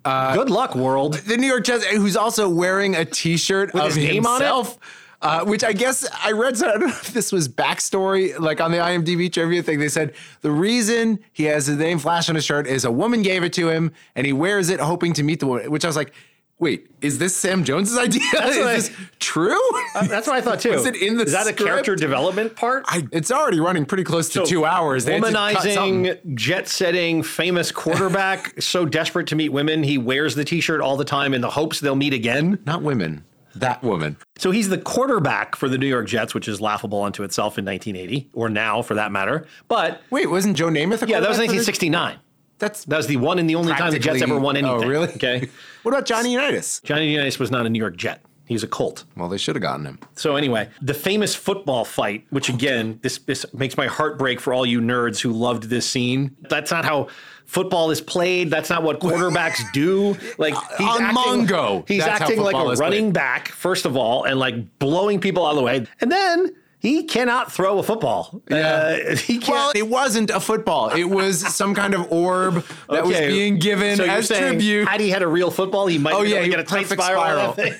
Uh, Good luck, world. The New York Jets, who's also wearing a T-shirt With of his name on it? Uh, which I guess I read. So I don't know if this was backstory, like on the IMDb trivia thing. They said the reason he has his name Flash on his shirt is a woman gave it to him, and he wears it hoping to meet the woman. Which I was like, Wait, is this Sam Jones's <laughs> idea? That's is I- this true? That's what I thought <laughs> too. Was it in the Is that a character development part? I, it's already running pretty close to So, two hours. They. Womanizing, jet setting, famous quarterback, <laughs> so desperate to meet women, he wears the t shirt all the time in the hopes they'll meet again. Not women. That woman. So he's the quarterback for the New York Jets, which is laughable unto itself in 1980, or now for that matter. But Wait, wasn't Joe Namath a yeah, that was quarterback for the- 1969. That's That was the one and the only time the Jets ever won oh, anything. Oh, really? Okay. <laughs> What about Johnny Unitas? Johnny Unitas was not a New York Jet. He's a Colt. Well, they should have gotten him. So anyway, the famous football fight, which again, this, this makes my heart break for all you nerds who loved this scene. That's not how football is played. That's not what quarterbacks <laughs> do. Like he's On acting, Mongo, he's that's acting like a running played. back first of all, and like blowing people out of the way, and then he cannot throw a football. Uh, he can't. Well, it wasn't a football. It was some kind of orb that was being given so as tribute. Had he had a real football, he might Oh, yeah, get a tight spiral. spiral. out of that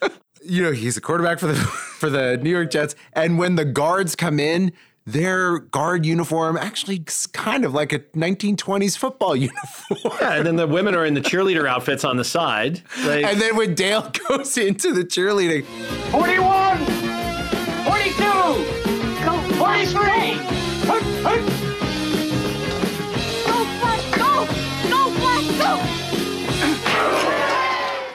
thing. you know, he's a quarterback for the <laughs> for the New York Jets, and when the guards come in, their guard uniform actually is kind of like a 1920s football <laughs> uniform. yeah, and then the women are in the cheerleader outfits on the side. Like, And then when Dale <laughs> goes into the cheerleading, 41, 42, go 43. Hut, hut. Go, Flash, go! Go, Flash, go!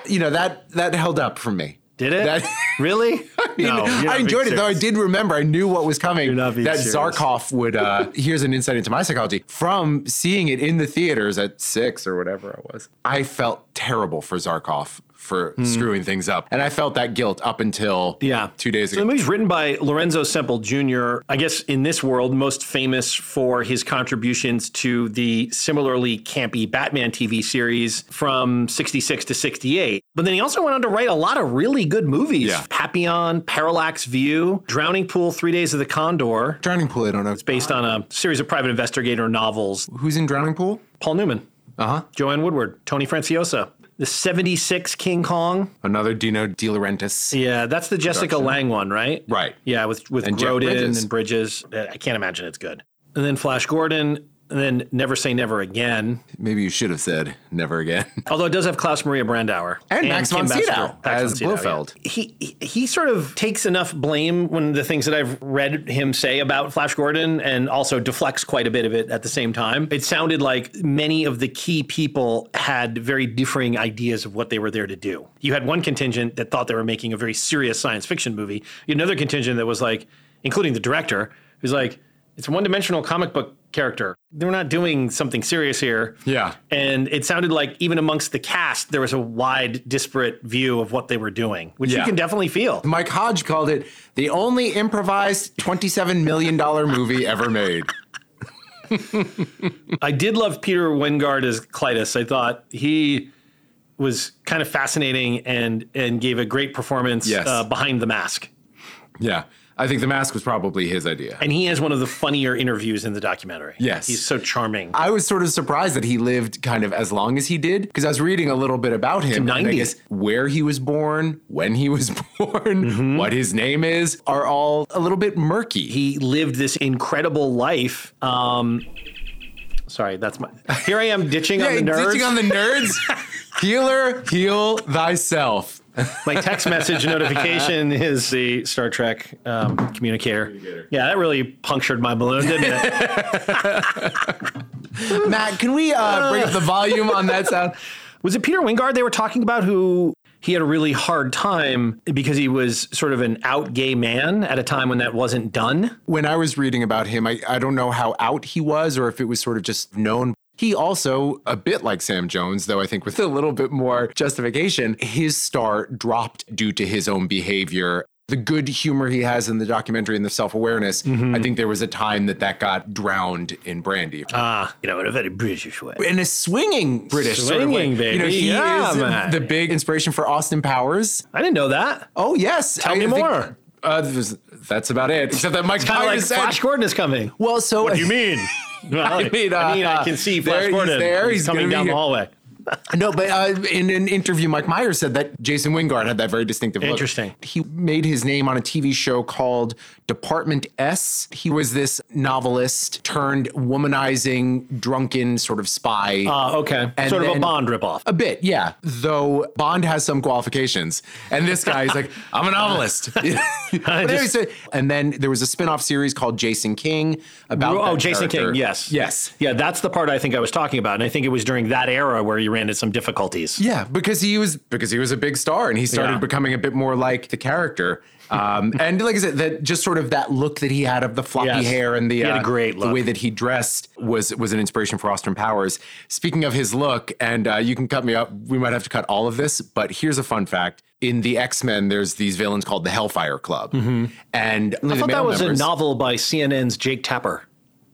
you know that that held up for me. Did it? That- really? <laughs> <laughs> I, mean, No, I enjoyed it though. I did remember. I knew what was coming. You're not being that serious. Zarkov would. Uh, <laughs> here's an insight into my psychology from seeing it in the theaters at six or whatever it was. I felt terrible for Zarkov for screwing things up, and I felt that guilt up until. Yeah. two days ago. So the movie's written by Lorenzo Semple Jr., I guess in this world, most famous for his contributions to the similarly campy Batman TV series from 66 to 68. But then he also went on to write a lot of really good movies. Yeah. Papillon, Parallax View, Drowning Pool, Three Days of the Condor, Drowning Pool. I don't know. It's based on a series of private investigator novels. Who's in Drowning Pool? Paul Newman, Uh huh. Joanne Woodward, Tony Franciosa. The 76 King Kong. Another Dino De Laurentiis. Yeah, that's the Jessica Production. Lang one, right? Right. Yeah, with with And Grodin Bridges. and Bridges. Uh, I can't imagine it's good. And then Flash Gordon, and then Never Say Never Again. Maybe you should have said never again. <laughs> Although it does have Klaus Maria Brandauer And Max von Sydow as von Blofeld. yeah. He, he he sort of takes enough blame when the things that I've read him say about Flash Gordon, and also deflects quite a bit of it at the same time. It sounded like many of the key people had very differing ideas of what they were there to do. You had one contingent that thought they were making a very serious science fiction movie. You had another contingent that was like, including the director, who's like, it's a one-dimensional comic book character. They're not doing something serious here. Yeah. And it sounded like even amongst the cast, there was a wide, disparate view of what they were doing, which you can definitely feel. Mike Hodge called it the only improvised $27 million movie ever made. <laughs> I did love Peter Wyngarde as Klytus. I thought he was kind of fascinating and and gave a great performance Yes. uh, behind the mask. Yeah. I think The Mask was probably his idea. And he has one of the funnier interviews in the documentary. Yes. He's so charming. I was sort of surprised that he lived kind of as long as he did because I was reading a little bit about him. and I 90. guess where he was born, when he was <laughs> born, what his name is are all a little bit murky. he lived this incredible life. Um, sorry, that's my. Here I am ditching on the nerds. ditching on the nerds. <laughs> Healer, heal thyself. My text message notification <laughs> is the Star Trek um, communicator. Yeah, that really punctured my balloon, didn't it? <laughs> Matt, can we uh, bring up the volume on that sound? <laughs> Was it Peter Wyngarde they were talking about who he had a really hard time because he was sort of an out gay man at a time when that wasn't done? When I was reading about him, I, I don't know how out he was or if it was sort of just known. He also, a bit like Sam Jones, though I think with a little bit more justification, his star dropped due to his own behavior. The good humor he has in the documentary and the self awareness, I think there was a time that that got drowned in Brandy. Ah, you know, in a very British way. in a swinging British sort of way. Swinging, You know, baby. he Yeah, is man. the big inspiration for Austin Powers. I didn't know that. Oh yes, Tell I me think- more. Uh, that's about it. Except that Mike Kind of like Myers said- Flash Gordon is coming. Well, so What do you <laughs> mean? I mean, uh, I mean, I can see Flash there- he's Gordon. there, He's, he's coming gonna down the hallway. No, but uh, in an interview, Mike Myers said that Jason Wyngarde had that very distinctive look. Interesting. He made his name on a TV show called Department S. He was this novelist turned womanizing, drunken sort of spy. Uh, okay. And sort of a Bond ripoff. A bit, yeah. Though Bond has some qualifications. And this guy is like, I'm a novelist. <laughs> <laughs> But anyway, and then there was a spin off series called Jason King about. Oh, Jason character. King, yes. Yes. Yeah, that's the part I think I was talking about. And I think it was during that era where he ran into some difficulties. Yeah, because he was because he was a big star and he started Yeah. becoming a bit more like the character. Um, and like I said, that just sort of that look that he had of the floppy Yes. hair and the He had a uh, great the way that he dressed was was an inspiration for Austin Powers. Speaking of his look, and uh, you can cut me up. We might have to cut all of this, but here's a fun fact: in the X Men, there's these villains called the Hellfire Club, and Mm-hmm. I thought that was members- a novel by CNN's Jake Tapper.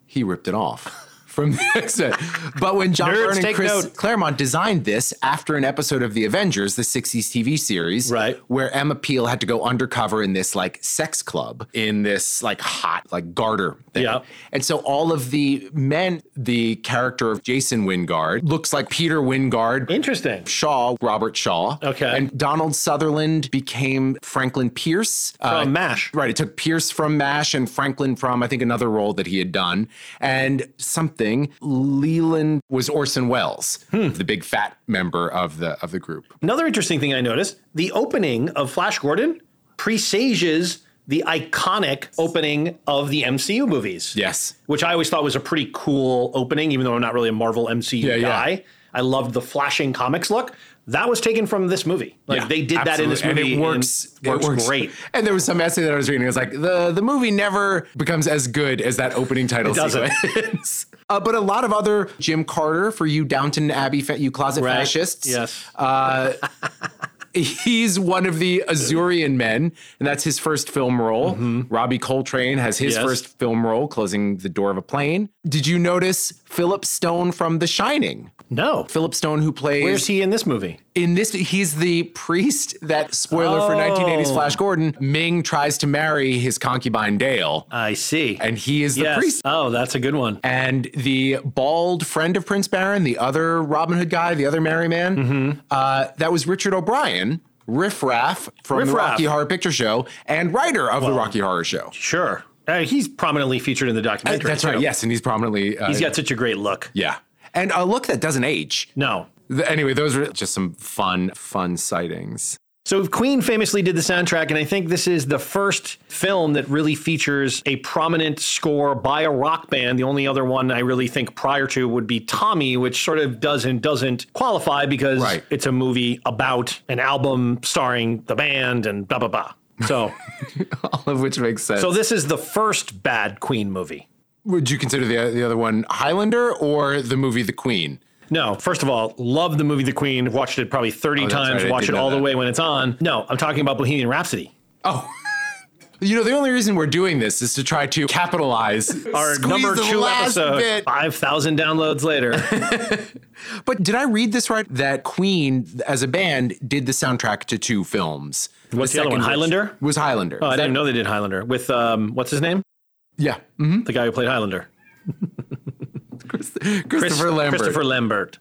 he ripped it off from the <laughs> X-Men. But when John Nerds, Byrne and Chris note. Claremont designed this after an episode of The Avengers, the 60s TV series, Right. where Emma Peel had to go undercover in this like sex club in this like hot like garter thing. Yeah. And so all of the men, the character of Jason Wyngarde looks like Peter Wyngarde. Interesting. Shaw, Robert Shaw. Okay. And Donald Sutherland became Franklin Pierce. uh, From MASH. Right. It took Pierce from MASH and Franklin from, I think, another role that he had done. And something, Leland was Orson Welles, Hmm. the big fat member of the of the group. Another interesting thing I noticed the opening of Flash Gordon presages the iconic opening of the MCU movies. Yes. Which I always thought was a pretty cool opening, even though I'm not really a Marvel MCU Yeah, yeah. guy. I loved the flashing comics look. That was taken from this movie. Like Yeah, they did that in this movie. And it works. and it works, great. And there was some essay that I was reading. It was like the the movie never becomes as good as that opening title sequence. <laughs> uh, but a lot of other Jim Carter for you Downton Abbey, fa- you closet Right. fascists. Yes. Uh, <laughs> he's one of the Azurian men, and that's his first film role. Robbie Coltrane has his Mm-hmm. Yes. first film role, closing the door of a plane. Did you notice Philip Stone from The Shining? No. Philip Stone, who plays Where's he in this movie? in this, he's the priest that spoiler for Oh. 1980s Flash Gordon. Ming tries to marry his concubine Dale, I see. and he is the yes. priest. Oh, that's a good one. And the bald friend of Prince Barin, the other Robin Hood guy, the other Merry Man, Mm-hmm. uh, that was Richard O'Brien, Riff Raff from Riff the Raff. Rocky Horror Picture Show, and writer of the Rocky Horror Show. Sure. Uh, he's prominently featured in the documentary. That's right. Yes, and he's prominently. Uh, He's got such a great look. yeah, and a look that doesn't age. No. Anyway, those were just some fun, fun sightings. So Queen famously did the soundtrack, and I think this is the first film that really features a prominent score by a rock band. The only other one I really think prior to would be Tommy, which sort of does and doesn't qualify because Right. it's a movie about an album starring the band and blah blah blah. So, <laughs> All of which makes sense. so this is the first bad Queen movie. Would you consider the the other one Highlander or the movie The Queen? No, first of all, love the movie The Queen. Watched it probably 30 Oh, times, right, watch it know all the way when it's on. No, I'm talking about Bohemian Rhapsody. Oh. <laughs> You know, the only reason we're doing this is to try to capitalize <laughs> Our number the two episode, bit. 5,000 downloads later. <laughs> But did I read this right? That Queen, as a band, did the soundtrack to two films. What's the other one, second which Highlander? Was Highlander. Oh, I that- didn't know they did Highlander with um, what's his name? Yeah. hmm The guy who played Highlander, <laughs> Christopher Chris- Lambert. Christopher Lambert.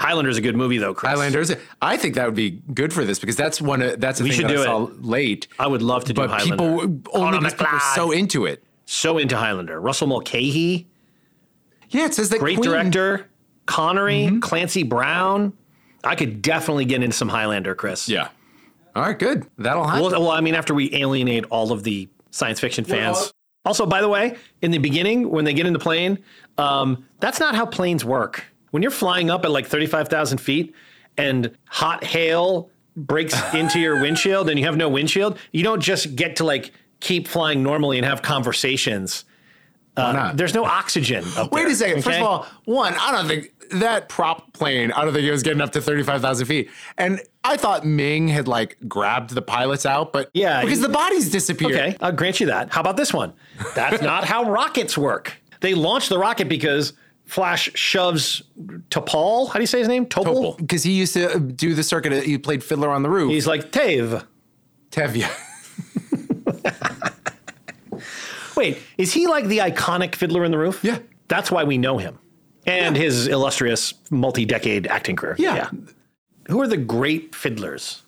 Highlander's a good movie though, Chris. Highlanders. I think that would be good for this because that's one. Of, that's a We thing should that do I it. late. I would love to do But Highlander. people only Conor because people are so into it. so into Highlander. Russell Mulcahy, Yeah, it says that great Queen- director. Connery, Mm-hmm. Clancy Brown. I could definitely get into some Highlander, Chris. Yeah. All right, good. That'll happen. Well, well, I mean, after we alienate all of the science fiction fans. Also, by the way, in the beginning, when they get in the plane, um, that's not how planes work. When you're flying up at like 35,000 feet and hot hail breaks <laughs> into your windshield and you have no windshield, you don't just get to like keep flying normally and have conversations. Uh, not? There's no oxygen. Wait there, a second. First of all, one, I don't think that prop plane, I don't think it was getting up to 35,000 feet. And I thought Ming had like grabbed the pilots out, but Yeah, because the bodies disappeared. Okay, I'll grant you that. How about this one? That's not how <laughs> rockets work. They launch the rocket because Flash shoves Topol. How do you say his name? Topol. Because he used to uh, do the circuit, uh, he played Fiddler on the Roof. He's like Tave. Tevye. <laughs> Wait, is he like the iconic Fiddler in the Roof? Yeah. That's why we know him. And his illustrious multi-decade acting career. Yeah. Who are the great fiddlers?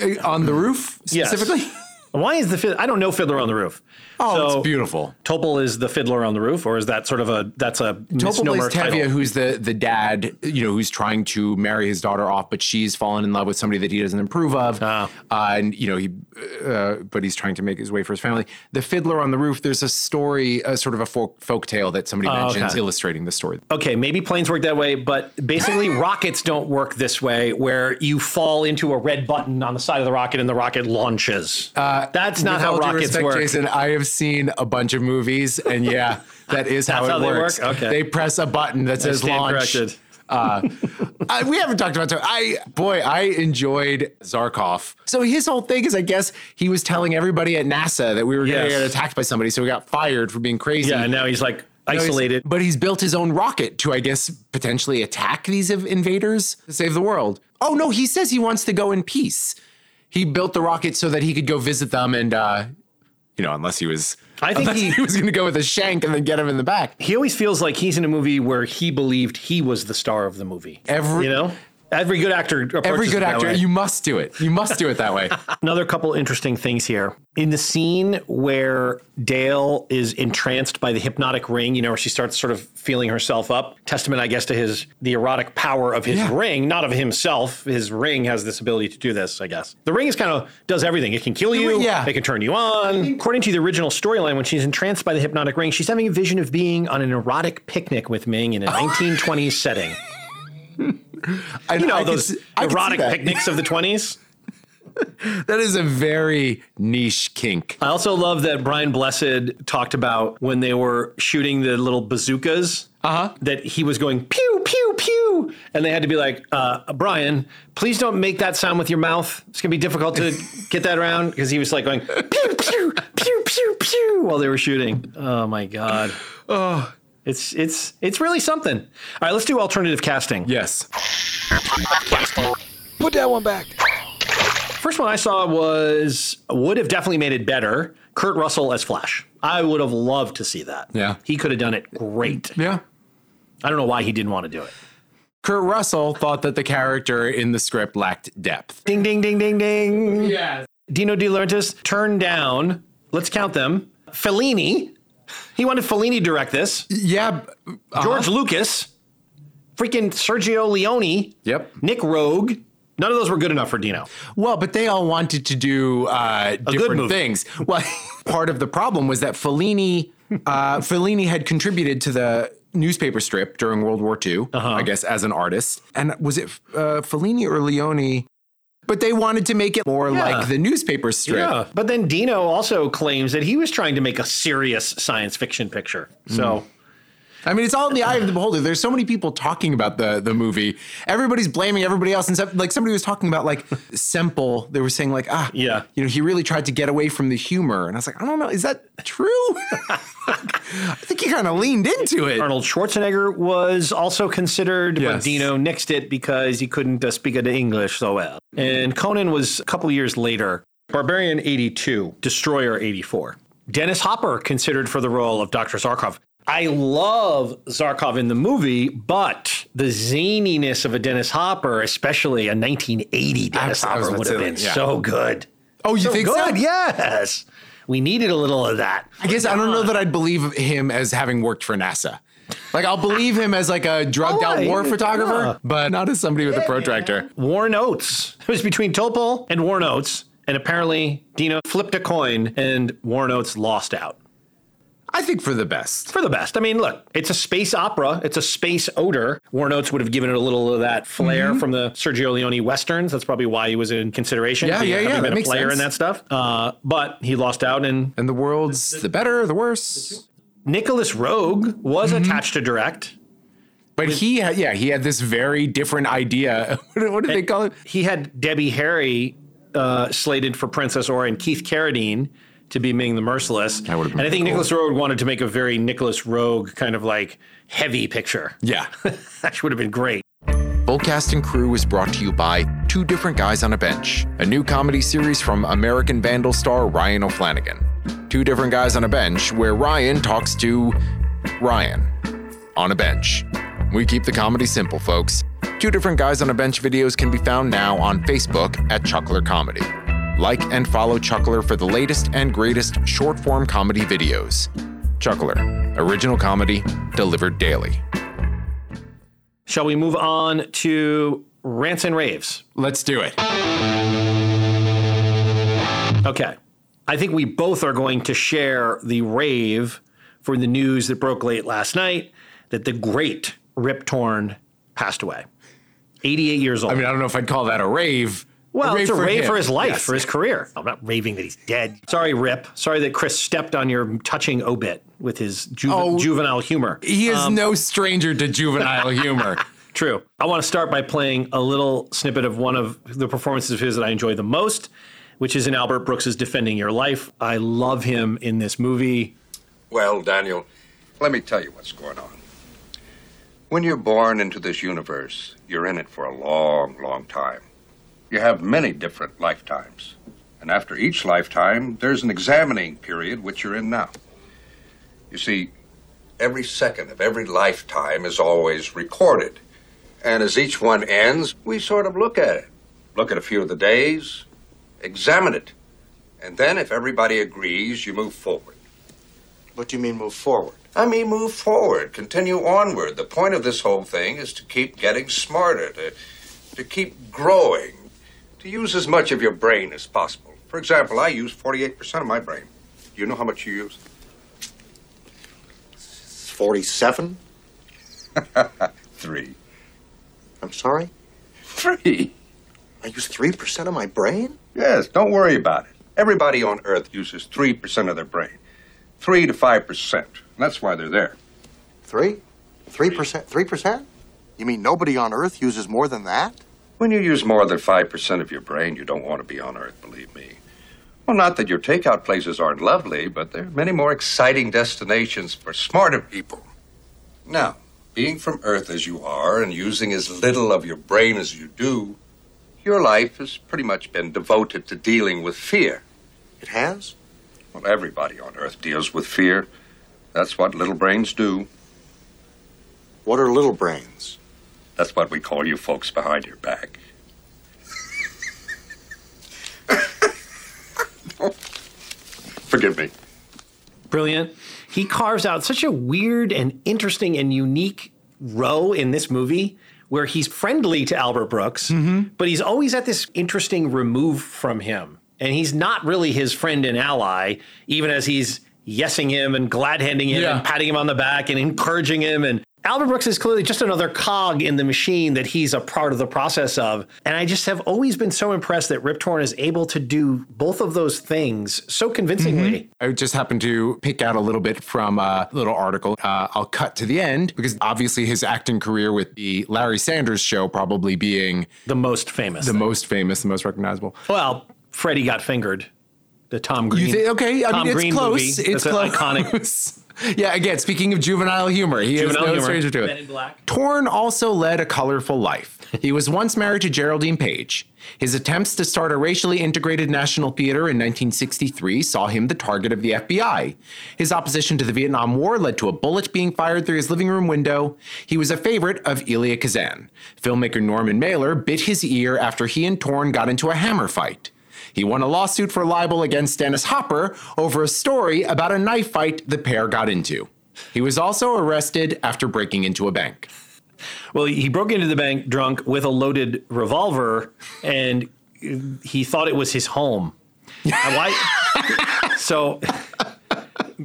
Uh, On the roof Yes. specifically? <laughs> Why is the fid- I don't know Fiddler on the Roof. Oh, So- it's beautiful. Topol is the fiddler on the roof, or is that sort of a that's a Topol misnomer plays Tevye, who's the the dad, you know, who's trying to marry his daughter off, but she's fallen in love with somebody that he doesn't approve of, Ah. uh, and you know, he, uh, but he's trying to make his way for his family. The Fiddler on the Roof. There's a story, a sort of a folk folk tale that somebody mentions Oh, okay. illustrating the story. okay, maybe planes work that way, but basically <laughs> rockets don't work this way, where you fall into a red button on the side of the rocket and the rocket launches. that's not how rockets respect, work. Jason, I have seen a bunch of movies, and yeah, <laughs> that is how it how they works. work? Okay. They press a button that says stand launch. corrected. Uh, I, we haven't talked about. I boy, I enjoyed Zarkov. So his whole thing is, I guess he was telling everybody at NASA that we were going to Yes. get attacked by somebody, so we got fired for being crazy. yeah, and now he's like Now he's- isolated. but he's built his own rocket to, I guess, potentially attack these invaders to save the world. Oh no, he says he wants to go in peace. He built the rocket so that he could go visit them, and uh, you know, unless he was, I think he- he was going to go with a shank and then get him in the back. he always feels like he's in a movie where he believed he was the star of the movie. Every- you know, every good actor. Every good actor, you must do it. You must do it that way. <laughs> Another couple interesting things here. In the scene where Dale is entranced by the hypnotic ring, you know, where she starts sort of feeling herself up, testament, I guess, to his the erotic power of his Yeah. ring, not of himself. His ring has this ability to do this, I guess. The ring is kind of does everything. It can kill you, Yeah. it can turn you on. According to the original storyline, when she's entranced by the hypnotic ring, she's having a vision of being on an erotic picnic with Ming in a 1920s setting. <laughs> <laughs> I, You know, I those can erotic picnics of the 20s. <laughs> That is a very niche kink. I also love that Brian Blessed talked about when they were shooting the little bazookas. Uh-huh. That he was going pew pew pew, and they had to be like, uh, Brian, please don't make that sound with your mouth. It's gonna be difficult to <laughs> get that around because he was like going pew pew pew pew pew while they were shooting. Oh my god. Oh, it's it's it's really something. All right, let's do alternative casting. Yes. Put that one back. First one I saw was would have definitely made it better. Kurt Russell as Flash. I would have loved to see that. Yeah. He could have done it great. Yeah. I don't know why he didn't want to do it. Kurt Russell thought that the character in the script lacked depth. Ding ding ding ding ding. Yes. Dino De Laurentiis turned down, let's count them. Fellini. He wanted Fellini to direct this. Yeah. uh-huh. George Lucas. Freaking Sergio Leone. Yep. Nick Roeg. None of those were good enough for Dino. Well, but they all wanted to do uh, different things. Well, <laughs> part of the problem was that Fellini, uh, Fellini had contributed to the newspaper strip during World War II, Uh-huh. I guess, as an artist. And was it uh, Fellini or Leone? But they wanted to make it more Yeah. like the newspaper strip. Yeah. But then Dino also claims that he was trying to make a serious science fiction picture. So mm. I mean, it's all in the eye of the beholder. There's so many people talking about the the movie. Everybody's blaming everybody else, and like somebody was talking about like <laughs> Semple. They were saying like, ah, Yeah. you know, he really tried to get away from the humor, and I was like, I don't know, is that true? <laughs> I think he kind of leaned into it. Arnold Schwarzenegger was also considered, but Dino nixed it because he couldn't uh, speak the English so well. And Conan was a couple years later. Barbarian 82, Destroyer 84. Dennis Hopper considered for the role of Dr. Zarkov. I love Zarkov in the movie, but the zaniness of a Dennis Hopper, especially a 1980 Dennis I Hopper, about would have been yeah. so good. Oh, you so think good? so? Yes. We needed a little of that. I guess I don't know that I'd believe him as having worked for NASA. Like I'll believe him as like a drugged out Oh, war yeah. photographer, but not as somebody with a protractor. Warren Oates. It was between Topol and Warren Oates, and apparently Dino flipped a coin and Warren Oates lost out. I think for the best. For the best. I mean, look, it's a space opera. It's a space odor. Warren Oates would have given it a little of that flair Mm-hmm. from the Sergio Leone westerns. That's probably why he was in consideration. Yeah, yeah, yeah, been a player in that stuff. Uh, but he lost out, and And the world's the better, the worse. Nicholas Roeg was Mm-hmm. attached to direct. But he had, yeah, he had this very different idea. <laughs> what what did they call it? He had Debbie Harry uh, slated for Princess Aura and Keith Carradine to be Ming the Merciless. That would've been and I think cool. Nicholas Roeg wanted to make a very Nicholas Roeg kind of like heavy picture. Yeah. <laughs> that would have been great. Full Cast and Crew is brought to you by Two Different Guys on a Bench, a new comedy series from American Vandal star Ryan O'Flanagan. Two Different Guys on a Bench, where Ryan talks to Ryan. on a Bench. We keep the comedy simple, folks. Two different guys on a bench videos can be found now on Facebook at Chuckler Comedy. Like and follow Chuckler for the latest and greatest short form comedy videos. Chuckler, original comedy delivered daily. Shall we move on to rants and raves? Let's do it. Okay. I think we both are going to share the rave for the news that broke late last night that the great Rip Torn passed away. 88 years old. I mean, I don't know if I'd call that a rave. Well, it's a rave him. for his life, Yes. for his career. I'm not raving that he's dead. Sorry, Rip. Sorry that Chris stepped on your touching obit with his juve- Oh. juvenile humor. He is Um, no stranger to juvenile humor. <laughs> True. I want to start by playing a little snippet of one of the performances of his that I enjoy the most, which is in Albert Brooks's Defending Your Life. I love him in this movie. Well, Daniel, let me tell you what's going on. When you're born into this universe, you're in it for a long, long time. You have many different lifetimes. And after each lifetime, there's an examining period, which you're in now. You see, every second of every lifetime is always recorded. And as each one ends, we sort of look at it. Look at a few of the days, examine it. And then, if everybody agrees, you move forward. What do you mean move forward? I mean move forward, continue onward. The point of this whole thing is to keep getting smarter, to, to keep growing, to use as much of your brain as possible. For example, I use 48% of my brain. Do you know how much you use? 47? <laughs> Three. I'm sorry? Three. I use 3% of my brain? Yes, don't worry about it. Everybody on Earth uses 3% of their brain. 3 to 5%. That's why they're there. Three? 3%? 3%? You mean nobody on Earth uses more than that? When you use more than 5% of your brain, you don't want to be on Earth, believe me. Well, not that your takeout places aren't lovely, but there are many more exciting destinations for smarter people. Now, being from Earth as you are and using as little of your brain as you do, your life has pretty much been devoted to dealing with fear. It has? Well, everybody on Earth deals with fear. That's what little brains do. What are little brains? That's what we call you folks behind your back. <laughs> Forgive me. Brilliant. He carves out such a weird and interesting and unique row in this movie where he's friendly to Albert Brooks, mm-hmm. but he's always at this interesting remove from him. And he's not really his friend and ally, even as he's yesing him and glad handing him Yeah. and patting him on the back and encouraging him. And Albert Brooks is clearly just another cog in the machine that he's a part of the process of. And I just have always been so impressed that Rip Torn is able to do both of those things so convincingly. I just happened to pick out a little bit from a little article. Uh, I'll cut to the end because obviously his acting career with the Larry Sanders show probably being the most famous, the most famous, the most recognizable. Well, Freddie got fingered. The Tom Green. You think? Okay, I Tom mean it's Green close. movie. It's That's an iconic. <laughs> <laughs> yeah. Again, speaking of juvenile humor, he Juvenile is no humor. stranger to it. Men in Black. Torn also led a colorful life. He was once married to Geraldine Page. His attempts to start a racially integrated national theater in 1963 saw him the target of the FBI. His opposition to the Vietnam War led to a bullet being fired through his living room window. He was a favorite of Elia Kazan. Filmmaker Norman Mailer bit his ear after he and Torn got into a hammer fight. He won a lawsuit for libel against Dennis Hopper over a story about a knife fight the pair got into. He was also arrested after breaking into a bank. Well, he broke into the bank drunk with a loaded revolver, and he thought it was his home. <laughs> Why? so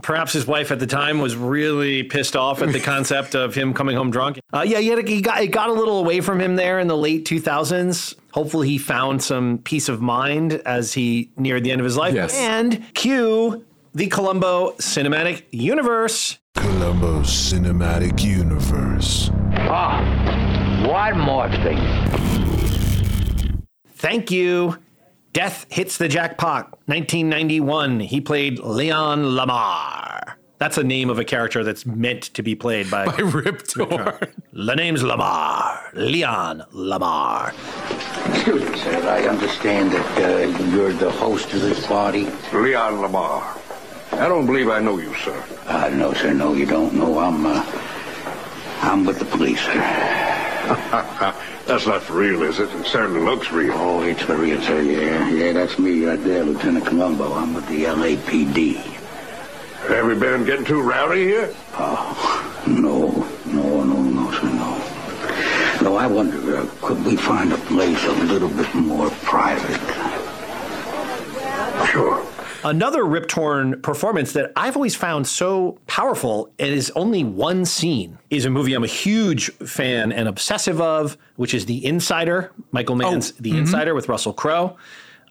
perhaps his wife at the time was really pissed off at the concept of him coming home drunk. Uh, yeah, he, had a, he got it got a little away from him there in the late 2000s. Hopefully, he found some peace of mind as he neared the end of his life. Yes. And cue the Columbo Cinematic Universe. Columbo Cinematic Universe. Ah, one more thing. Thank you. Death Hits the Jackpot, 1991. He played Leon Lamar. That's a name of a character that's meant to be played by, by Rip Torn. The name's Lamar. Leon Lamar. Excuse me, sir. I understand that uh, you're the host of this party. Leon Lamar. I don't believe I know you, sir. Uh, no, sir. No, you don't know. I'm. Uh, I'm with the police, sir. That's not for real, is it? It certainly looks real. Oh, it's for real, sir. Yeah, yeah, that's me right there, Lieutenant Columbo. I'm with the LAPD. Have we been getting too rowdy here? Oh, no, no, no, no, sir, no. No, I wonder, uh, could we find a place a little bit more private? Sure. Another Rip Torn performance that I've always found so powerful and is only one scene is a movie I'm a huge fan and obsessive of, which is The Insider, Michael Mann's The Insider with Russell Crowe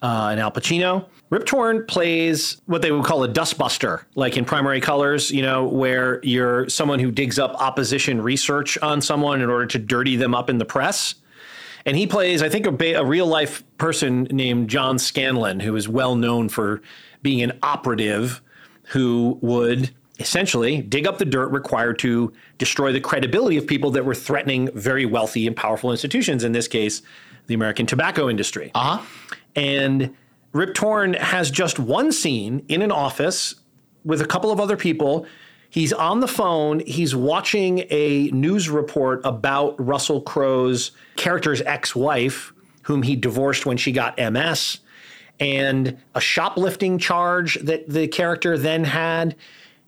uh, and Al Pacino. Rip Torn plays what they would call a dustbuster, like in primary colors, you know, where you're someone who digs up opposition research on someone in order to dirty them up in the press. And he plays, I think, a, ba- a real life person named John Scanlon, who is well known for being an operative who would essentially dig up the dirt required to destroy the credibility of people that were threatening very wealthy and powerful institutions, in this case, the American tobacco industry. Uh huh. And Rip Torn has just one scene in an office with a couple of other people. He's on the phone. He's watching a news report about Russell Crowe's character's ex wife, whom he divorced when she got MS, and a shoplifting charge that the character then had.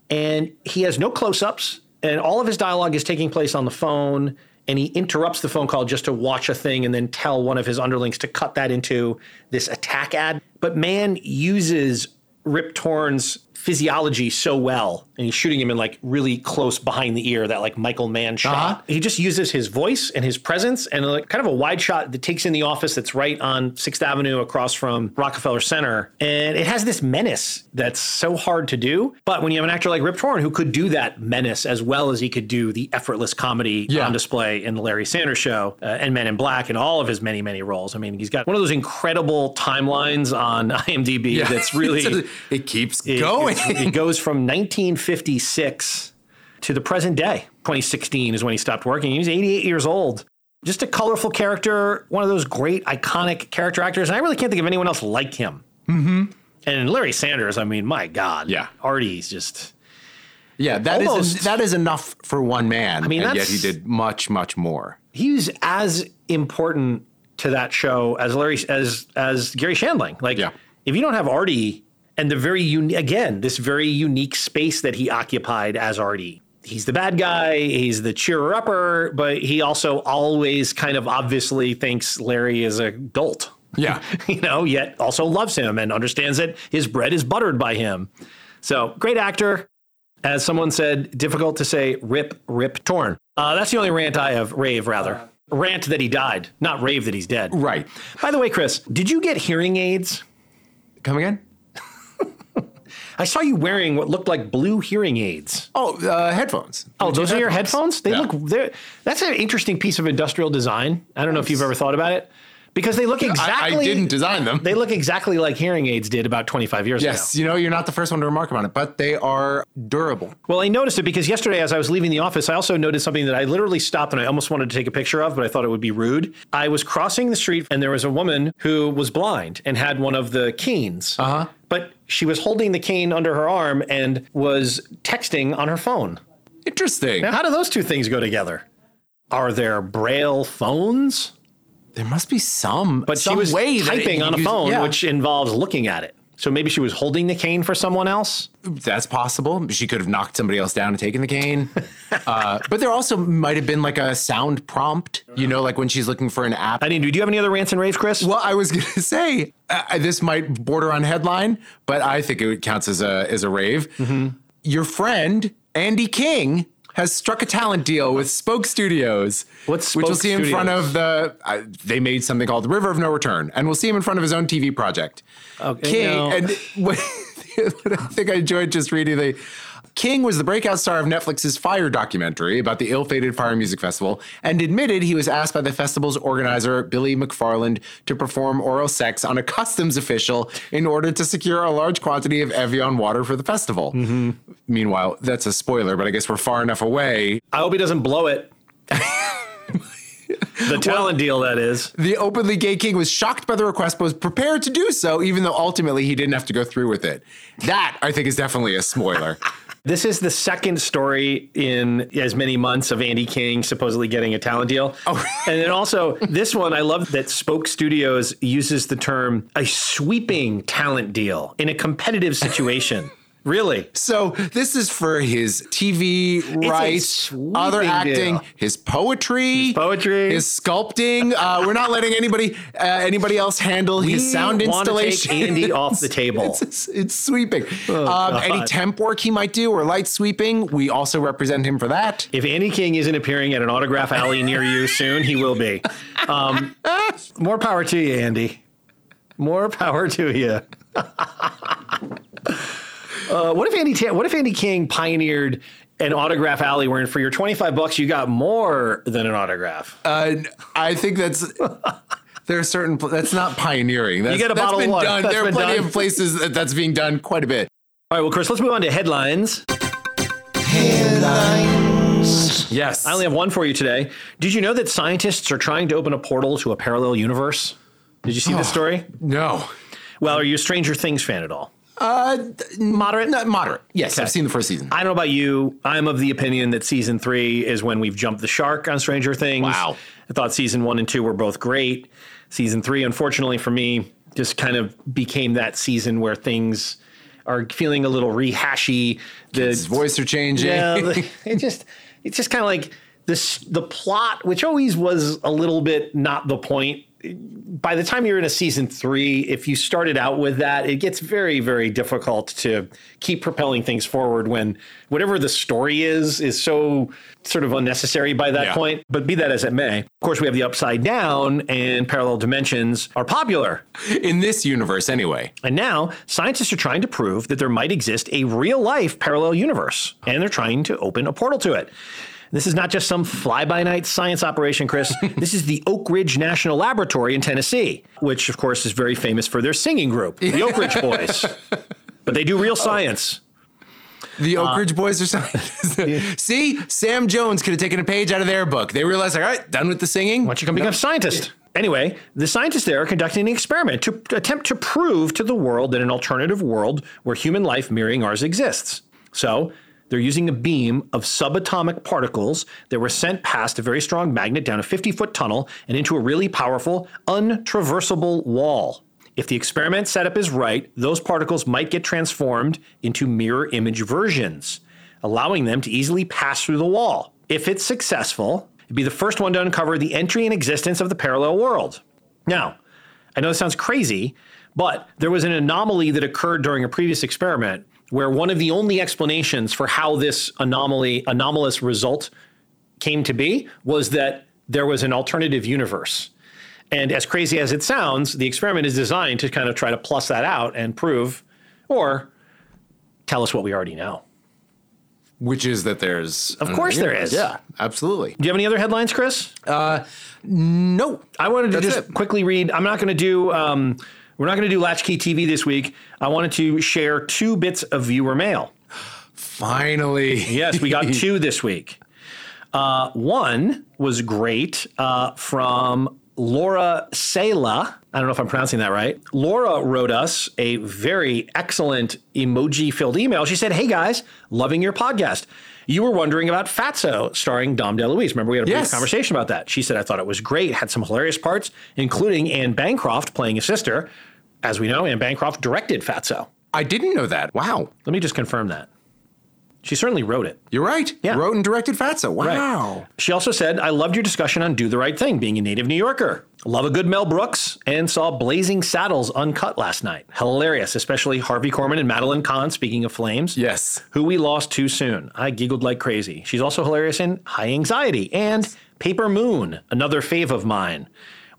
And he has no close ups, and all of his dialogue is taking place on the phone. And he interrupts the phone call just to watch a thing and then tell one of his underlings to cut that into this attack ad. But Mann uses Rip Torn's physiology so well, and he's shooting him in like really close behind the ear, that like Michael Mann shot. He just uses his voice and his presence and like kind of a wide shot that takes in the office that's right on Sixth Avenue across from Rockefeller Center. And it has this menace that's so hard to do. But when you have an actor like Rip Torn who could do that menace as well as he could do the effortless comedy on display in the Larry Sanders Show uh, and Men in Black and all of his many, many roles. I mean, he's got one of those incredible timelines on <laughs> IMDb Yeah. that's really <laughs> it keeps it, going. It's- it goes from 1956 to the present day. 2016 is when he stopped working. He was 88 years old. Just a colorful character, one of those great iconic character actors. And I really can't think of anyone else like him. Mm-hmm. And Larry Sanders, I mean, my God. Yeah. Artie's just. Yeah, that is Almost. that is enough for one man. I mean, and yet he did much, much more. He's as important to that show as Larry as as Garry Shandling. Like, if you don't have Artie and the very unique again this very unique space that he occupied as Artie. He's the bad guy. He's the cheerer upper, but he also always kind of obviously thinks Larry is a dolt. Yeah, <laughs> you know, yet also loves him and understands that his bread is buttered by him. So great actor. As someone said, difficult to say rip, rip, torn. Uh, that's the only rant I have, rave rather. Rant that he died, not rave that he's dead. Right. By the way, Chris, did you get hearing aids? Come again? I saw you wearing what looked like blue hearing aids. Oh, uh, headphones. Oh, those are your Headphones. headphones? They Yeah. look that's an interesting piece of industrial design. I don't know if you've ever thought about it. Because they look I- I exactly didn't design them. They look exactly like hearing aids did about 25 years ago. Yes, you know, you're not the first one to remark on it, but they are durable. Well, I noticed it because yesterday, as I was leaving the office, I also noticed something that I literally stopped and I almost wanted to take a picture of, but I thought it would be rude. I was crossing the street and there was a woman who was blind and had one of the canes. Uh huh. She was holding the cane under her arm and was texting on her phone. Interesting. Now, how do those two things go together? Are there braille phones? There must be some, but some she was way typing on a use- phone, yeah. which involves looking at it. So maybe she was holding the cane for someone else. That's possible. She could have knocked somebody else down and taken the cane. <laughs> uh, but there also might have been like a sound prompt, you know, like when she's looking for an app. I mean, do you have any other rants and raves, Chris? Well, I was <laughs> going to say uh, this might border on headline, but I think it counts as a as a rave. Mm-hmm. Your friend Andy King has struck a talent deal with Spoke Studios. What's which we'll Spoke see in front of the. Uh, they made something called the River of No Return, and we'll see him in front of his own TV project. Okay, King no. and what, <laughs> what I think I enjoyed just reading the. King was the breakout star of Netflix's Fyre documentary about the ill-fated Fyre Music Festival and admitted he was asked by the festival's organizer, Billy McFarland, to perform oral sex on a customs official in order to secure a large quantity of Evian water for the festival. Mm-hmm. Meanwhile, that's a spoiler, but I guess we're far enough away. I hope he doesn't blow it. <laughs> the talent deal, that is. The openly gay king was shocked by the request, but was prepared to do so, even though ultimately he didn't have to go through with it. That, I think, is definitely a spoiler. <laughs> This is the second story in as many months of Andy King supposedly getting a talent deal. Oh. and then also, this one, I love that Spoke Studios uses the term a sweeping talent deal in a competitive situation. Really? So this is for his TV rights, other acting, deal. his poetry, his poetry, his sculpting. Uh, we're not letting anybody uh, anybody else handle We his sound installation. take Andy <laughs> off the table. It's, it's, it's sweeping. Oh, um, any temp work he might do or light sweeping, we also represent him for that. If Andy King isn't appearing at an autograph alley near you <laughs> soon, he will be. Um, more power to you, Andy. More power to you. <laughs> uh, what if Andy? Ta- what if Andy King pioneered an autograph alley where for your twenty five bucks you got more than an autograph? Uh, I think that's. There are certain that's not pioneering. That's, get a that's bottle of been water. done. That's there are plenty done. of places that that's being done quite a bit. All right, well, Chris, let's move on to headlines. Headlines. Yes. I only have one for you today. Did you know that scientists are trying to open a portal to a parallel universe? Did you see this Oh, story? No. Well, are you a Stranger Things fan at all? Uh, moderate. Not moderate. Yes, Okay. I've seen the first season. I don't know about you. I'm of the opinion that season three is when we've jumped the shark on Stranger Things. Wow. I thought season one and two were both great. Season three, unfortunately for me, just kind of became that season where things are feeling a little rehashy. The His voice are changing. Yeah, <laughs> it just it's just kind of like this the plot, which always was a little bit not the point. By the time you're in a season three, if you started out with that, it gets very, very difficult to keep propelling things forward when whatever the story is is so sort of unnecessary by that Yeah. point. But be that as it may, of course, we have the upside down and parallel dimensions are popular. In this universe, anyway. And now scientists are trying to prove that there might exist a real life parallel universe, and they're trying to open a portal to it. This is not just some fly by night science operation, Chris. <laughs> this is the Oak Ridge National Laboratory in Tennessee, which, of course, is very famous for their singing group, the Oak Ridge <laughs> Boys. But they do real science. The Uh, Oak Ridge Boys or something. <laughs> See, Sam Jones could have taken a page out of their book. They realized, all right, done with the singing. Why don't you come become a scientist? Anyway, the scientists there are conducting an experiment to attempt to prove to the world that an alternative world where human life mirroring ours exists. So, they're using a beam of subatomic particles that were sent past a very strong magnet down a 50 foot tunnel and into a really powerful, untraversable wall. If the experiment setup is right, those particles might get transformed into mirror image versions, allowing them to easily pass through the wall. If it's successful, it'd be the first one to uncover the entry and existence of the parallel world. Now, I know this sounds crazy, but there was an anomaly that occurred during a previous experiment where one of the only explanations for how this anomaly anomalous result came to be was that there was an alternative universe. And as crazy as it sounds, the experiment is designed to kind of try to plus that out and prove or tell us what we already know. Which is that there's. Of course there is. Yeah, absolutely. Do you have any other headlines, Chris? Uh, no. I wanted to That's just it. quickly read. I'm not going to do. Um, we're not going to do Latchkey TV this week. I wanted to share two bits of viewer mail. Finally. Yes, we got <laughs> two this week. Uh, one was great uh, from Laura Sela. I don't know if I'm pronouncing that right. Laura wrote us a very excellent emoji filled email. She said, Hey guys, loving your podcast. You were wondering about Fatso starring Dom DeLuise. Remember, we had a brief Yes. conversation about that. She said, I thought it was great, had some hilarious parts, including Anne Bancroft playing a sister. As we know, Anne Bancroft directed Fatso. I didn't know that. Wow. Let me just confirm that. She certainly wrote it. You're right. Yeah. Wrote and directed Fatso. Wow. Right. She also said, I loved your discussion on Do the Right Thing, being a native New Yorker. Love a good Mel Brooks, and saw Blazing Saddles uncut last night. Hilarious, especially Harvey Korman and Madeline Kahn, speaking of flames. Yes. Who we lost too soon. I giggled like crazy. She's also hilarious in High Anxiety and Paper Moon, another fave of mine.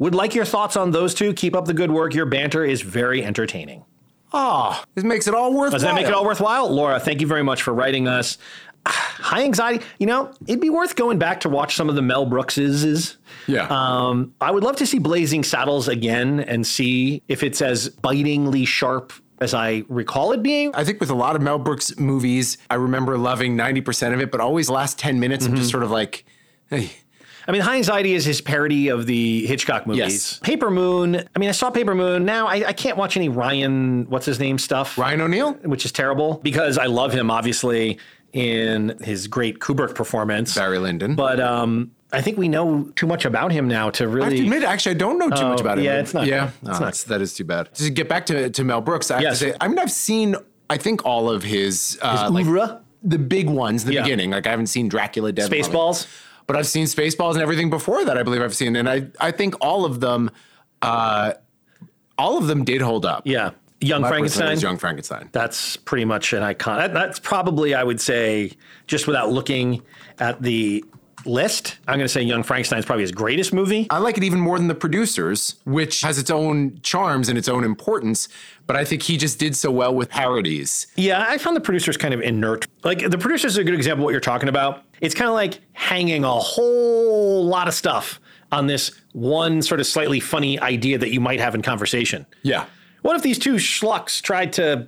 Would like your thoughts on those two. Keep up the good work. Your banter is very entertaining. Oh, this makes it all worthwhile. Does that make it all worthwhile? Laura, thank you very much for writing us. <sighs> High anxiety, you know, it'd be worth going back to watch some of the Mel Brookses. Yeah. Um, I would love to see Blazing Saddles again and see if it's as bitingly sharp as I recall it being. I think with a lot of Mel Brooks movies, I remember loving 90% of it, but always the last 10 minutes, I'm just Mm-hmm. sort of like, hey, I mean, High Anxiety is his parody of the Hitchcock movies. Yes. Paper Moon. I mean, I saw Paper Moon. Now I, I can't watch any Ryan. What's his name stuff? Ryan O'Neal, which is terrible because I love him obviously in his great Kubrick performance. Barry Lyndon. But um, I think we know too much about him now to I have really. to admit, actually, I don't know too Oh, much about him. yeah, it's not Yeah. It's No, not that is too bad. To get back to, to Mel Brooks, I have Yes. to say, I mean, I've seen, I think, all of his, uh, His like, the big ones, the Yeah. beginning. Like, I haven't seen Dracula Dead. Spaceballs? But I've seen Spaceballs and everything before that, I believe I've seen. And I, I think all of them, uh, all of them did hold up. Yeah. Young My Frankenstein. is Young Frankenstein. That's pretty much an icon. That, that's probably, I would say, just without looking at the list, I'm going to say Young Frankenstein is probably his greatest movie. I like it even more than the producers, which has its own charms and its own importance. But I think he just did so well with parodies. Yeah, I found the producers kind of inert. Like the producers is a good example of what you're talking about. It's kind of like hanging a whole lot of stuff on this one sort of slightly funny idea that you might have in conversation. Yeah. What if these two schlucks tried to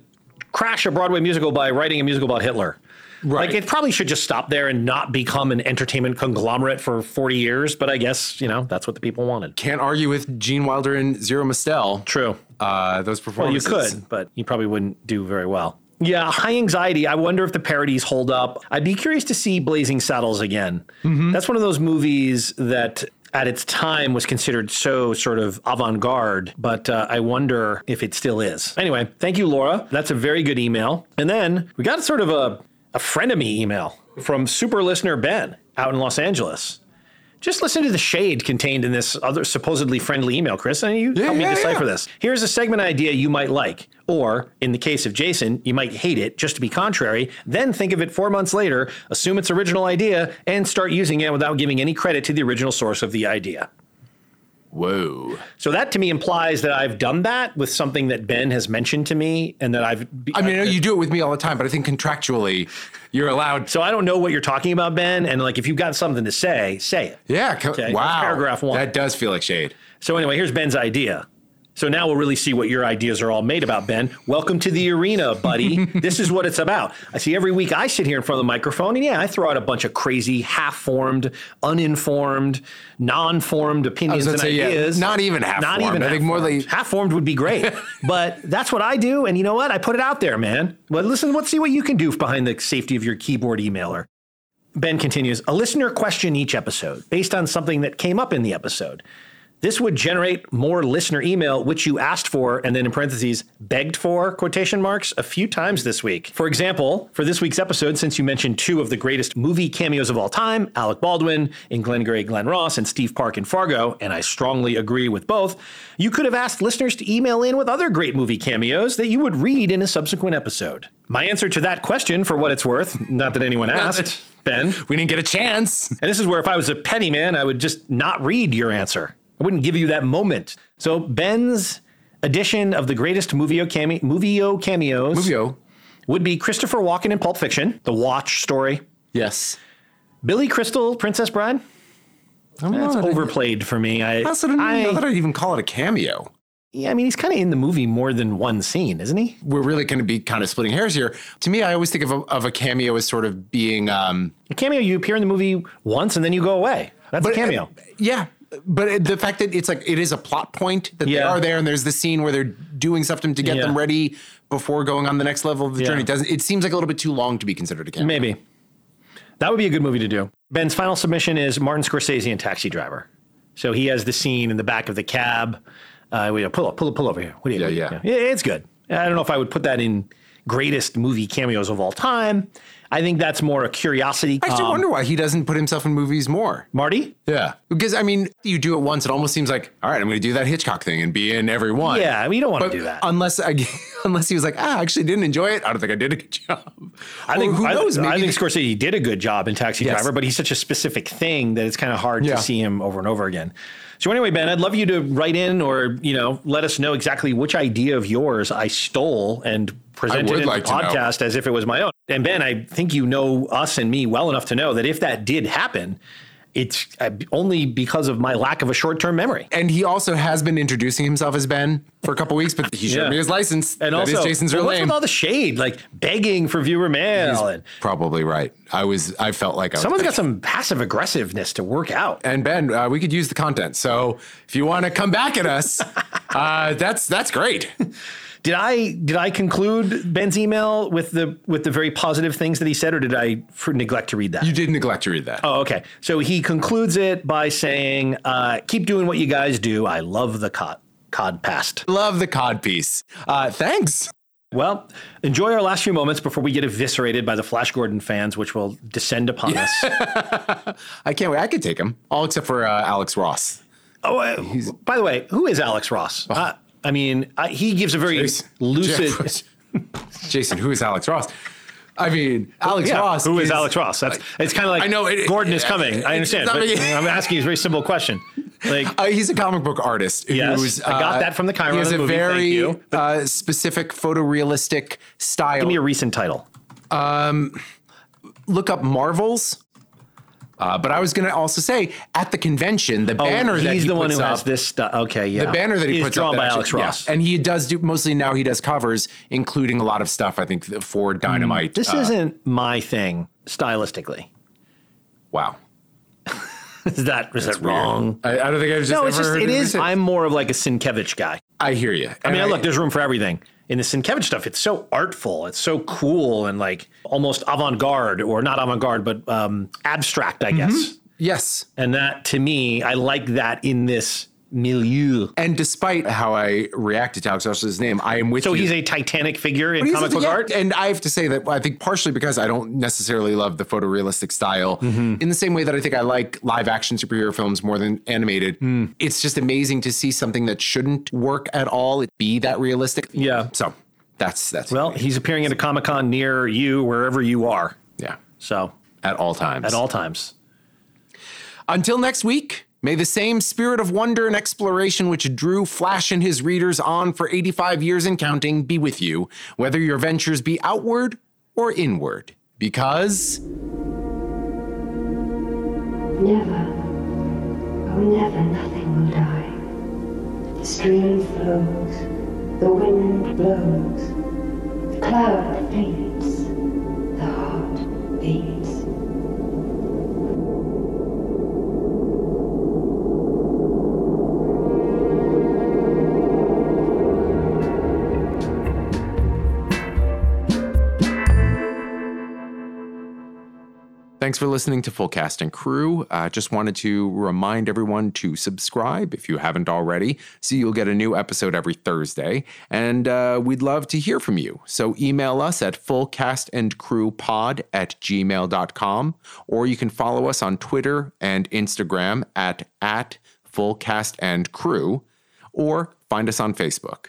crash a Broadway musical by writing a musical about Hitler? Right. Like it probably should just stop there and not become an entertainment conglomerate for 40 years. But I guess, you know, that's what the people wanted. Can't argue with Gene Wilder and Zero Mostel. True. Uh, those performances. Well, you could, but you probably wouldn't do very well. Yeah, high anxiety. I wonder if the parodies hold up. I'd be curious to see Blazing Saddles again. That's one of those movies that at its time was considered so sort of avant garde, but uh, I wonder if it still is. Anyway, thank you, Laura. That's a very good email. And then we got sort of a, a friend of me email from super listener Ben out in Los Angeles. Just listen to the shade contained in this other supposedly friendly email, Chris, and you help me yeah, decipher yeah. this. Here's a segment idea you might like, or in the case of Jason, you might hate it just to be contrary. Then think of it four months later, assume its original idea, and start using it without giving any credit to the original source of the idea. Whoa. So that to me implies that I've done that with something that Ben has mentioned to me, and that I've. I mean, I know you do it with me all the time, but I think contractually you're allowed. So I don't know what you're talking about, Ben, and like if you've got something to say, say it. Yeah. co- Okay, that's wow. paragraph one. That does feel like shade. So anyway, here's Ben's idea. So now we'll really see what your ideas are all made about, Ben. Welcome to the arena, buddy. <laughs> this is what it's about. I see every week I sit here in front of the microphone, and yeah, I throw out a bunch of crazy, half-formed, uninformed, non-formed opinions and say, yeah, ideas. not even half-formed. Not even. I think more half-formed. like- half-formed would be great, <laughs> but that's what I do. And you know what? I put it out there, man. Well, listen, let's see what you can do behind the safety of your keyboard emailer. Ben continues A listener question each episode based on something that came up in the episode. This would generate more listener email, which you asked for, and then in parentheses, begged for, quotation marks, a few times this week. For example, for this week's episode, since you mentioned two of the greatest movie cameos of all time, Alec Baldwin in Glengarry Glen Ross and Steve Park in Fargo, and I strongly agree with both, you could have asked listeners to email in with other great movie cameos that you would read in a subsequent episode. My answer to that question, for what it's worth, not that anyone asked, Ben. We didn't get a chance. And this is where if I was a petty man, I would just not read your answer. I wouldn't give you that moment. So Ben's edition of the greatest movie came- movie-o cameos Movie-o. would be Christopher Walken in Pulp Fiction, the Watch story. Yes. Billy Crystal, Princess Bride. I don't That's know. overplayed for me. I, I also don't I, know that I'd even call it a cameo. yeah, I mean, he's kind of in the movie more than one scene, isn't he? We're really going to be kind of splitting hairs here. To me, I always think of a, of a cameo as sort of being, um, A cameo, you appear in the movie once and then you go away. That's a cameo. yeah. But the fact that it's like it is a plot point that they are there, and there's the scene where they're doing something to get Yeah. them ready before going on the next level of the Yeah. journey. Doesn't it seems like a little bit too long to be considered a cameo? Maybe. That would be a good movie to do. Ben's final submission is Martin Scorsese and Taxi Driver. So he has the scene in the back of the cab. Uh, wait, pull up, pull up, pull over here. What do you, Yeah, do you- It's good. I don't know if I would put that in greatest movie cameos of all time. I think that's more a curiosity. I still Um, wonder why he doesn't put himself in movies more. Marty? Yeah. Because, I mean, you do it once, it almost seems like, all right, I'm going to do that Hitchcock thing and be in every one. Yeah, I mean, you don't want to do that. Unless, I, <laughs> unless he was like, ah, I actually didn't enjoy it. I don't think I did a good job. I think Or who I- knows? I, Maybe think Scorsese did a good job in Taxi Yes. Driver, but he's such a specific thing that it's kind of hard Yeah. to see him over and over again. So anyway, Ben, I'd love you to write in or you know let us know exactly which idea of yours I stole and presented in like the know. podcast as if it was my own. And Ben, I think you know us and me well enough to know that if that did happen, it's uh, only because of my lack of a short term memory. And he also has been introducing himself as Ben for a couple weeks, but he showed Yeah. me his license. And That is also, Jason's well, real what's name. with all the shade, like begging for viewer mail? And probably right. I was. I felt like I was someone's got some passive aggressiveness to work out. And Ben, uh, we could use the content. So if you want to come back at us, <laughs> uh, that's that's great. <laughs> Did I did I conclude Ben's email with the with the very positive things that he said, or did I for, neglect to read that? You did neglect to read that. Oh, okay. So he concludes it by saying, uh, "Keep doing what you guys do. I love the cod cod past. Love the cod piece. Uh, thanks." Well, enjoy our last few moments before we get eviscerated by the Flash Gordon fans, which will descend upon us. <laughs> I can't wait. I could take him, all except for uh, Alex Ross. Oh, uh, by the way, who is Alex Ross? Oh. Uh, I mean, I, he gives a very Jason. lucid. Jason, who is Alex Ross? I mean, Alex Yeah, Ross. Who is, Alex Ross? That's it's kind of like I know, it- Gordon is it- coming. I understand, but really- I'm asking a very simple question. Like, <laughs> Uh, he's a comic book artist. Yes, who's, I got uh, that from the Chiron He has a movie, very you. uh, specific photorealistic style. give me a recent title. Um, look up Marvels. Uh, but I was going to also say at the convention, the banner oh, that he's he the one who up, has this stuff. Okay, yeah. the banner that he is puts drawn up by actually- Alex yeah. Ross. and he does do mostly now. He does covers, including a lot of stuff. I think for Dynamite. Mm, This Uh, isn't my thing stylistically. wow. <laughs> Is that is That's that wrong? I, I don't think I've just no, it's just it is. I'm more of like a Sienkiewicz guy. I hear you. I mean, look, there's room for everything. In the Sienkiewicz stuff, it's so artful, it's so cool, and like almost avant-garde, or not avant-garde, but um, abstract, I guess. Yes. And that, to me, I like that in this milieu. And despite how I reacted to Alex name, I am with you. So you. he's a Titanic figure in comic book yeah, art. And I have to say that I think partially because I don't necessarily love the photorealistic style, Mm-hmm. in the same way that I think I like live action superhero films more than animated. Mm. It's just amazing to see something that shouldn't work at all it be that realistic. Yeah. So that's that's Well, he's appearing at a Comic Con near you, wherever you are. yeah. So At all times. at all times. Until next week, may the same spirit of wonder and exploration which drew Flash and his readers on for 85 years and counting be with you, whether your ventures be outward or inward. Because. Never, oh never, nothing will die. The stream flows, the wind blows, the cloud fleets, the heart beats. Thanks for listening to Full Cast and Crew. Uh, just wanted to remind everyone to subscribe if you haven't already, so you'll get a new episode every Thursday. And uh, we'd love to hear from you. So email us at fullcastandcrewpod at gmail.com, or you can follow us on Twitter and Instagram at, at fullcastandcrew, or find us on Facebook.